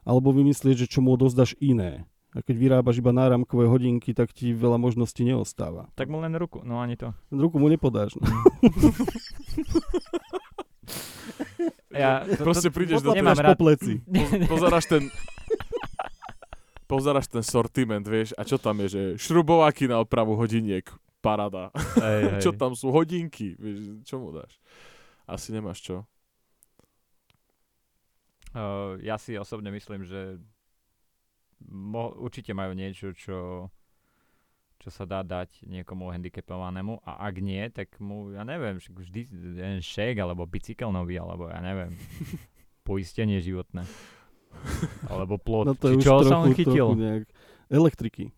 alebo vymyslieť, že čo mu odozdáš iné. A keď vyrábaš iba náramkové hodinky, tak ti veľa možností neostáva. Tak mu len ruku, no ani to. Ruku mu nepodáš. No. [LAUGHS] Ja, to, Proste prídeš do rád. po pleci. [LAUGHS] Po- Pozeráš ten... Pozeráš ten sortiment, vieš, a čo tam je, že šrubováky na opravu hodiniek, parada. hej, [LAUGHS] hej. Čo tam sú hodinky, vieš, čo mu dáš? Asi nemáš čo. Uh, ja si osobne myslím, že mo- určite majú niečo, čo, čo sa dá dať niekomu handicapovanému a ak nie, tak mu, ja neviem, vždy jeden šek alebo bicykel nový, alebo ja neviem, [LAUGHS] poistenie životné. Alebo plot. No to Či čo sa on chytil? nejak... Elektriky.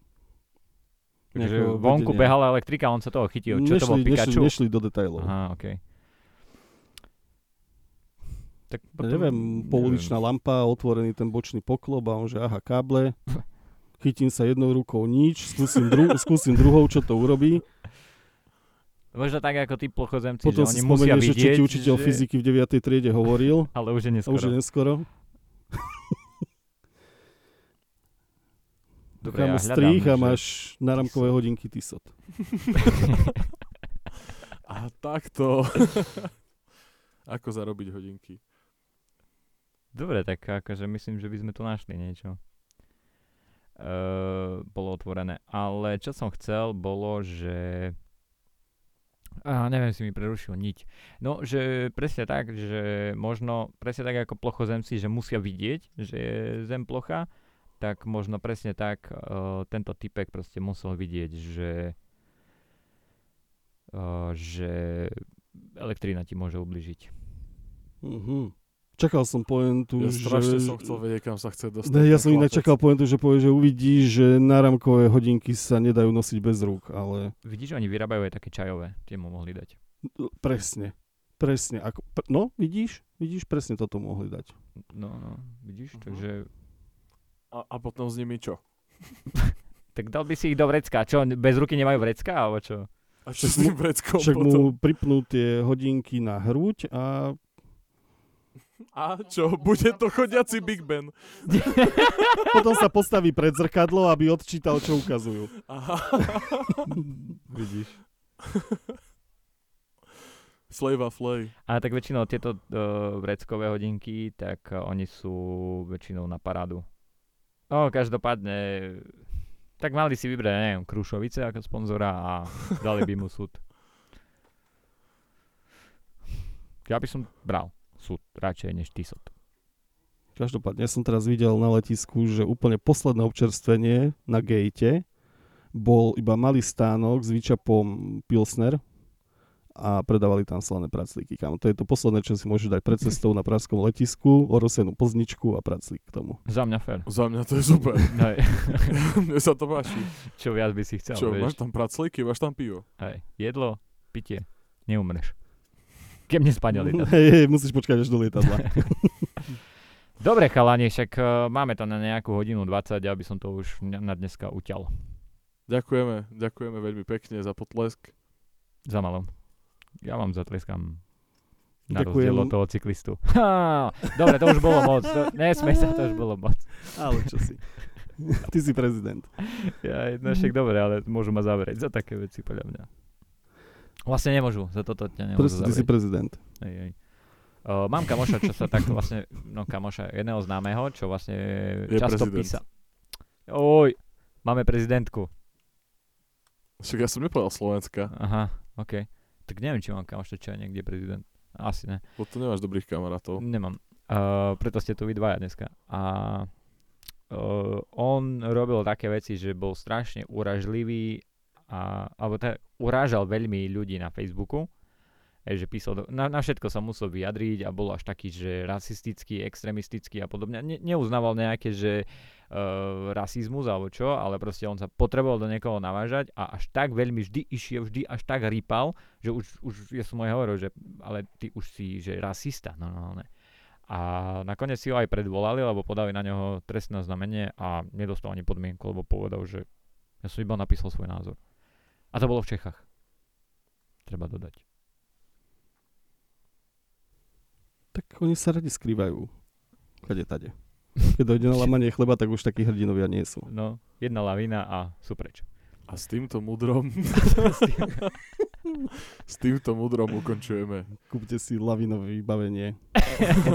Takže vonku vedenia. behala elektrika, on sa toho chytil. Čo to bol nešli, Pikachu? nešli do detailov. Aha, okej. Tak Ja neviem, pouličná lampa, otvorený ten bočný poklop a on že aha, káble, [LAUGHS] chytím sa jednou rukou nič, skúsim, dru- skúsim druhou, čo to urobí. Možno tak ako tí plochozemci, Potom že si oni musia spomenieš, že čo vidieť, ti učiteľ že... fyziky v 9. triede hovoril [LAUGHS] Ale už je a neskoro. už je neskoro. Dobre, Kámo, ja hľadám, strých a že- máš náramkové hodinky Tissot. [LAUGHS] A takto. [LAUGHS] Ako zarobiť hodinky. Dobre, tak akože myslím, že by sme tu našli niečo. Uh, bolo otvorené. Ale čo som chcel, bolo, že... A neviem, si mi prerušil niť. No, že presne tak, že možno, presne tak ako plochozemci, že musia vidieť, že je zem plocha, tak možno presne tak uh, tento typek proste musel vidieť, že uh, že elektrína ti môže ubližiť. Mhm. Čakal som pointu, Ja strašne že... som chcel vedieť, kam sa chce dostať. Ne, ja som inak čakal pointu, že povie, že uvidíš, že náramkové hodinky sa nedajú nosiť bez rúk, ale Vidíš, oni vyrábajú aj také čajové, tie mu mohli dať. presne. Presne. Ako, no, vidíš? Vidíš, presne toto mohli dať. No, no, vidíš, Mhm. takže... A, a potom s nimi čo? [LAUGHS] Tak dal by si ich do vrecka. Čo, bez ruky nemajú vrecka, alebo čo? A čo s tým vreckom Však potom? mu pripnú tie hodinky na hruď a A čo? Bude to chodiaci Big Ben. [LAUGHS] potom sa postaví pred zrkadlo, aby odčítal, čo ukazujú. Aha. [LAUGHS] Vidíš. Slave a flay. A tak väčšinou tieto uh, vreckové hodinky, tak uh, oni sú väčšinou na parádu. No, každopádne, tak mali si vybrať, neviem, Krušovice ako sponzora a dali by mu súd. Ja by som bral súd radšej než Tissot. Každopádne, ja som teraz videl na letisku, že úplne posledné občerstvenie na gate bol iba malý stánok s výčapom Pilsner a predávali tam slané praclíky. Kámo, to je to posledné, čo si môžeš dať pred cestou na pražskom letisku, orosenú plzničku a praclík k tomu. Za mňa fér. Za mňa to je super. Hej. [LAUGHS] Mne sa to páči. Čo viac by si chcel, Čo, máš vieš. tam praclíky, máš tam pivo. Hej. Jedlo, pitie, neumreš. Keď nespadne lietadlo. Hej, hej, musíš počkať až do lietadla. [LAUGHS] Dobre, chalani, však uh, máme to na nejakú hodinu 20, aby som to už na na dneska uťal. Ďakujeme, ďakujeme veľmi pekne za potlesk. Za malo. Ja vám zatleskám na Ďakujem. rozdiel od toho cyklistu. [LAUGHS] Ha, dobre, to už bolo [LAUGHS] moc. To, nesmej sa, to už bolo moc. Ale čo si. Ty si prezident. Ja, no však dobre, ale môžu ma zavrieť za také veci, podľa mňa. Vlastne nemôžu, za toto ťa nemôžu Proste ty si prezident. Hej, hej. Uh, mám kamoša, čo sa takto vlastne, no kamoša, jedného známeho, čo vlastne Je často prezident. písa. Oj, máme prezidentku. Však ja som nepovedal Slovenska, Aha, OK. Tak neviem, či mám kamoša, čo je niekde prezident. Asi ne. bo tu nemáš dobrých kamarátov. Nemám. Uh, preto ste tu vy dvaja dneska. A uh, on robil také veci, že bol strašne uražlivý a, alebo tak urážal veľmi ľudí na Facebooku. Hej, že písal, na, na všetko sa musel vyjadriť a bol až taký, že rasistický, extremistický a podobne. Ne, neuznával nejaké, že uh, rasizmus alebo čo, ale proste on sa potreboval do niekoho navážať a až tak veľmi vždy išiel, vždy až tak rýpal, že už, už ja som aj hovoril, že ale ty už si, že rasista, no, no, ne. A nakoniec si ho aj predvolali, lebo podali na neho trestné znamenie a nedostal ani podmienku, lebo povedal, že ja som iba napísal svoj názor. A to bolo v Čechách. Treba dodať. Tak oni sa radi skrývajú. Kade tade. Keď dojde na lamanie chleba, tak už takí hrdinovia nie sú. No, jedna lavína a sú preč. A s týmto mudrom... [LAUGHS] s týmto mudrom ukončujeme. Kúpte si lavinové vybavenie.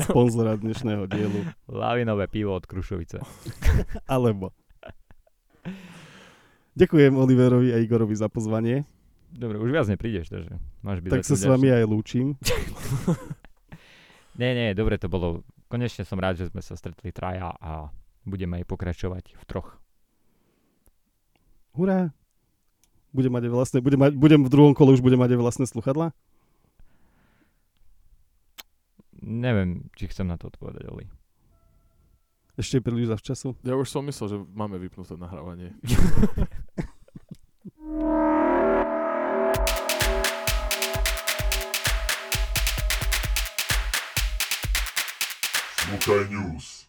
Sponzora dnešného dielu. Lavinové pivo od Krušovice. Alebo. Ďakujem Oliverovi a Igorovi za pozvanie. Dobre, už viac neprídeš, takže máš byť Tak sa s vami aj lúčim. [LAUGHS] Nie, nie, dobre to bolo. Konečne som rád, že sme sa stretli traja a budeme aj pokračovať v troch. Hurá. Budem mať vlastné, budem, mať, budem v druhom kole už budem mať vlastné sluchadla? Neviem, či chcem na to odpovedať, Oli. Ešte príliš zavčasu? Ja už som myslel, že máme vypnuté nahrávanie. Smokai News.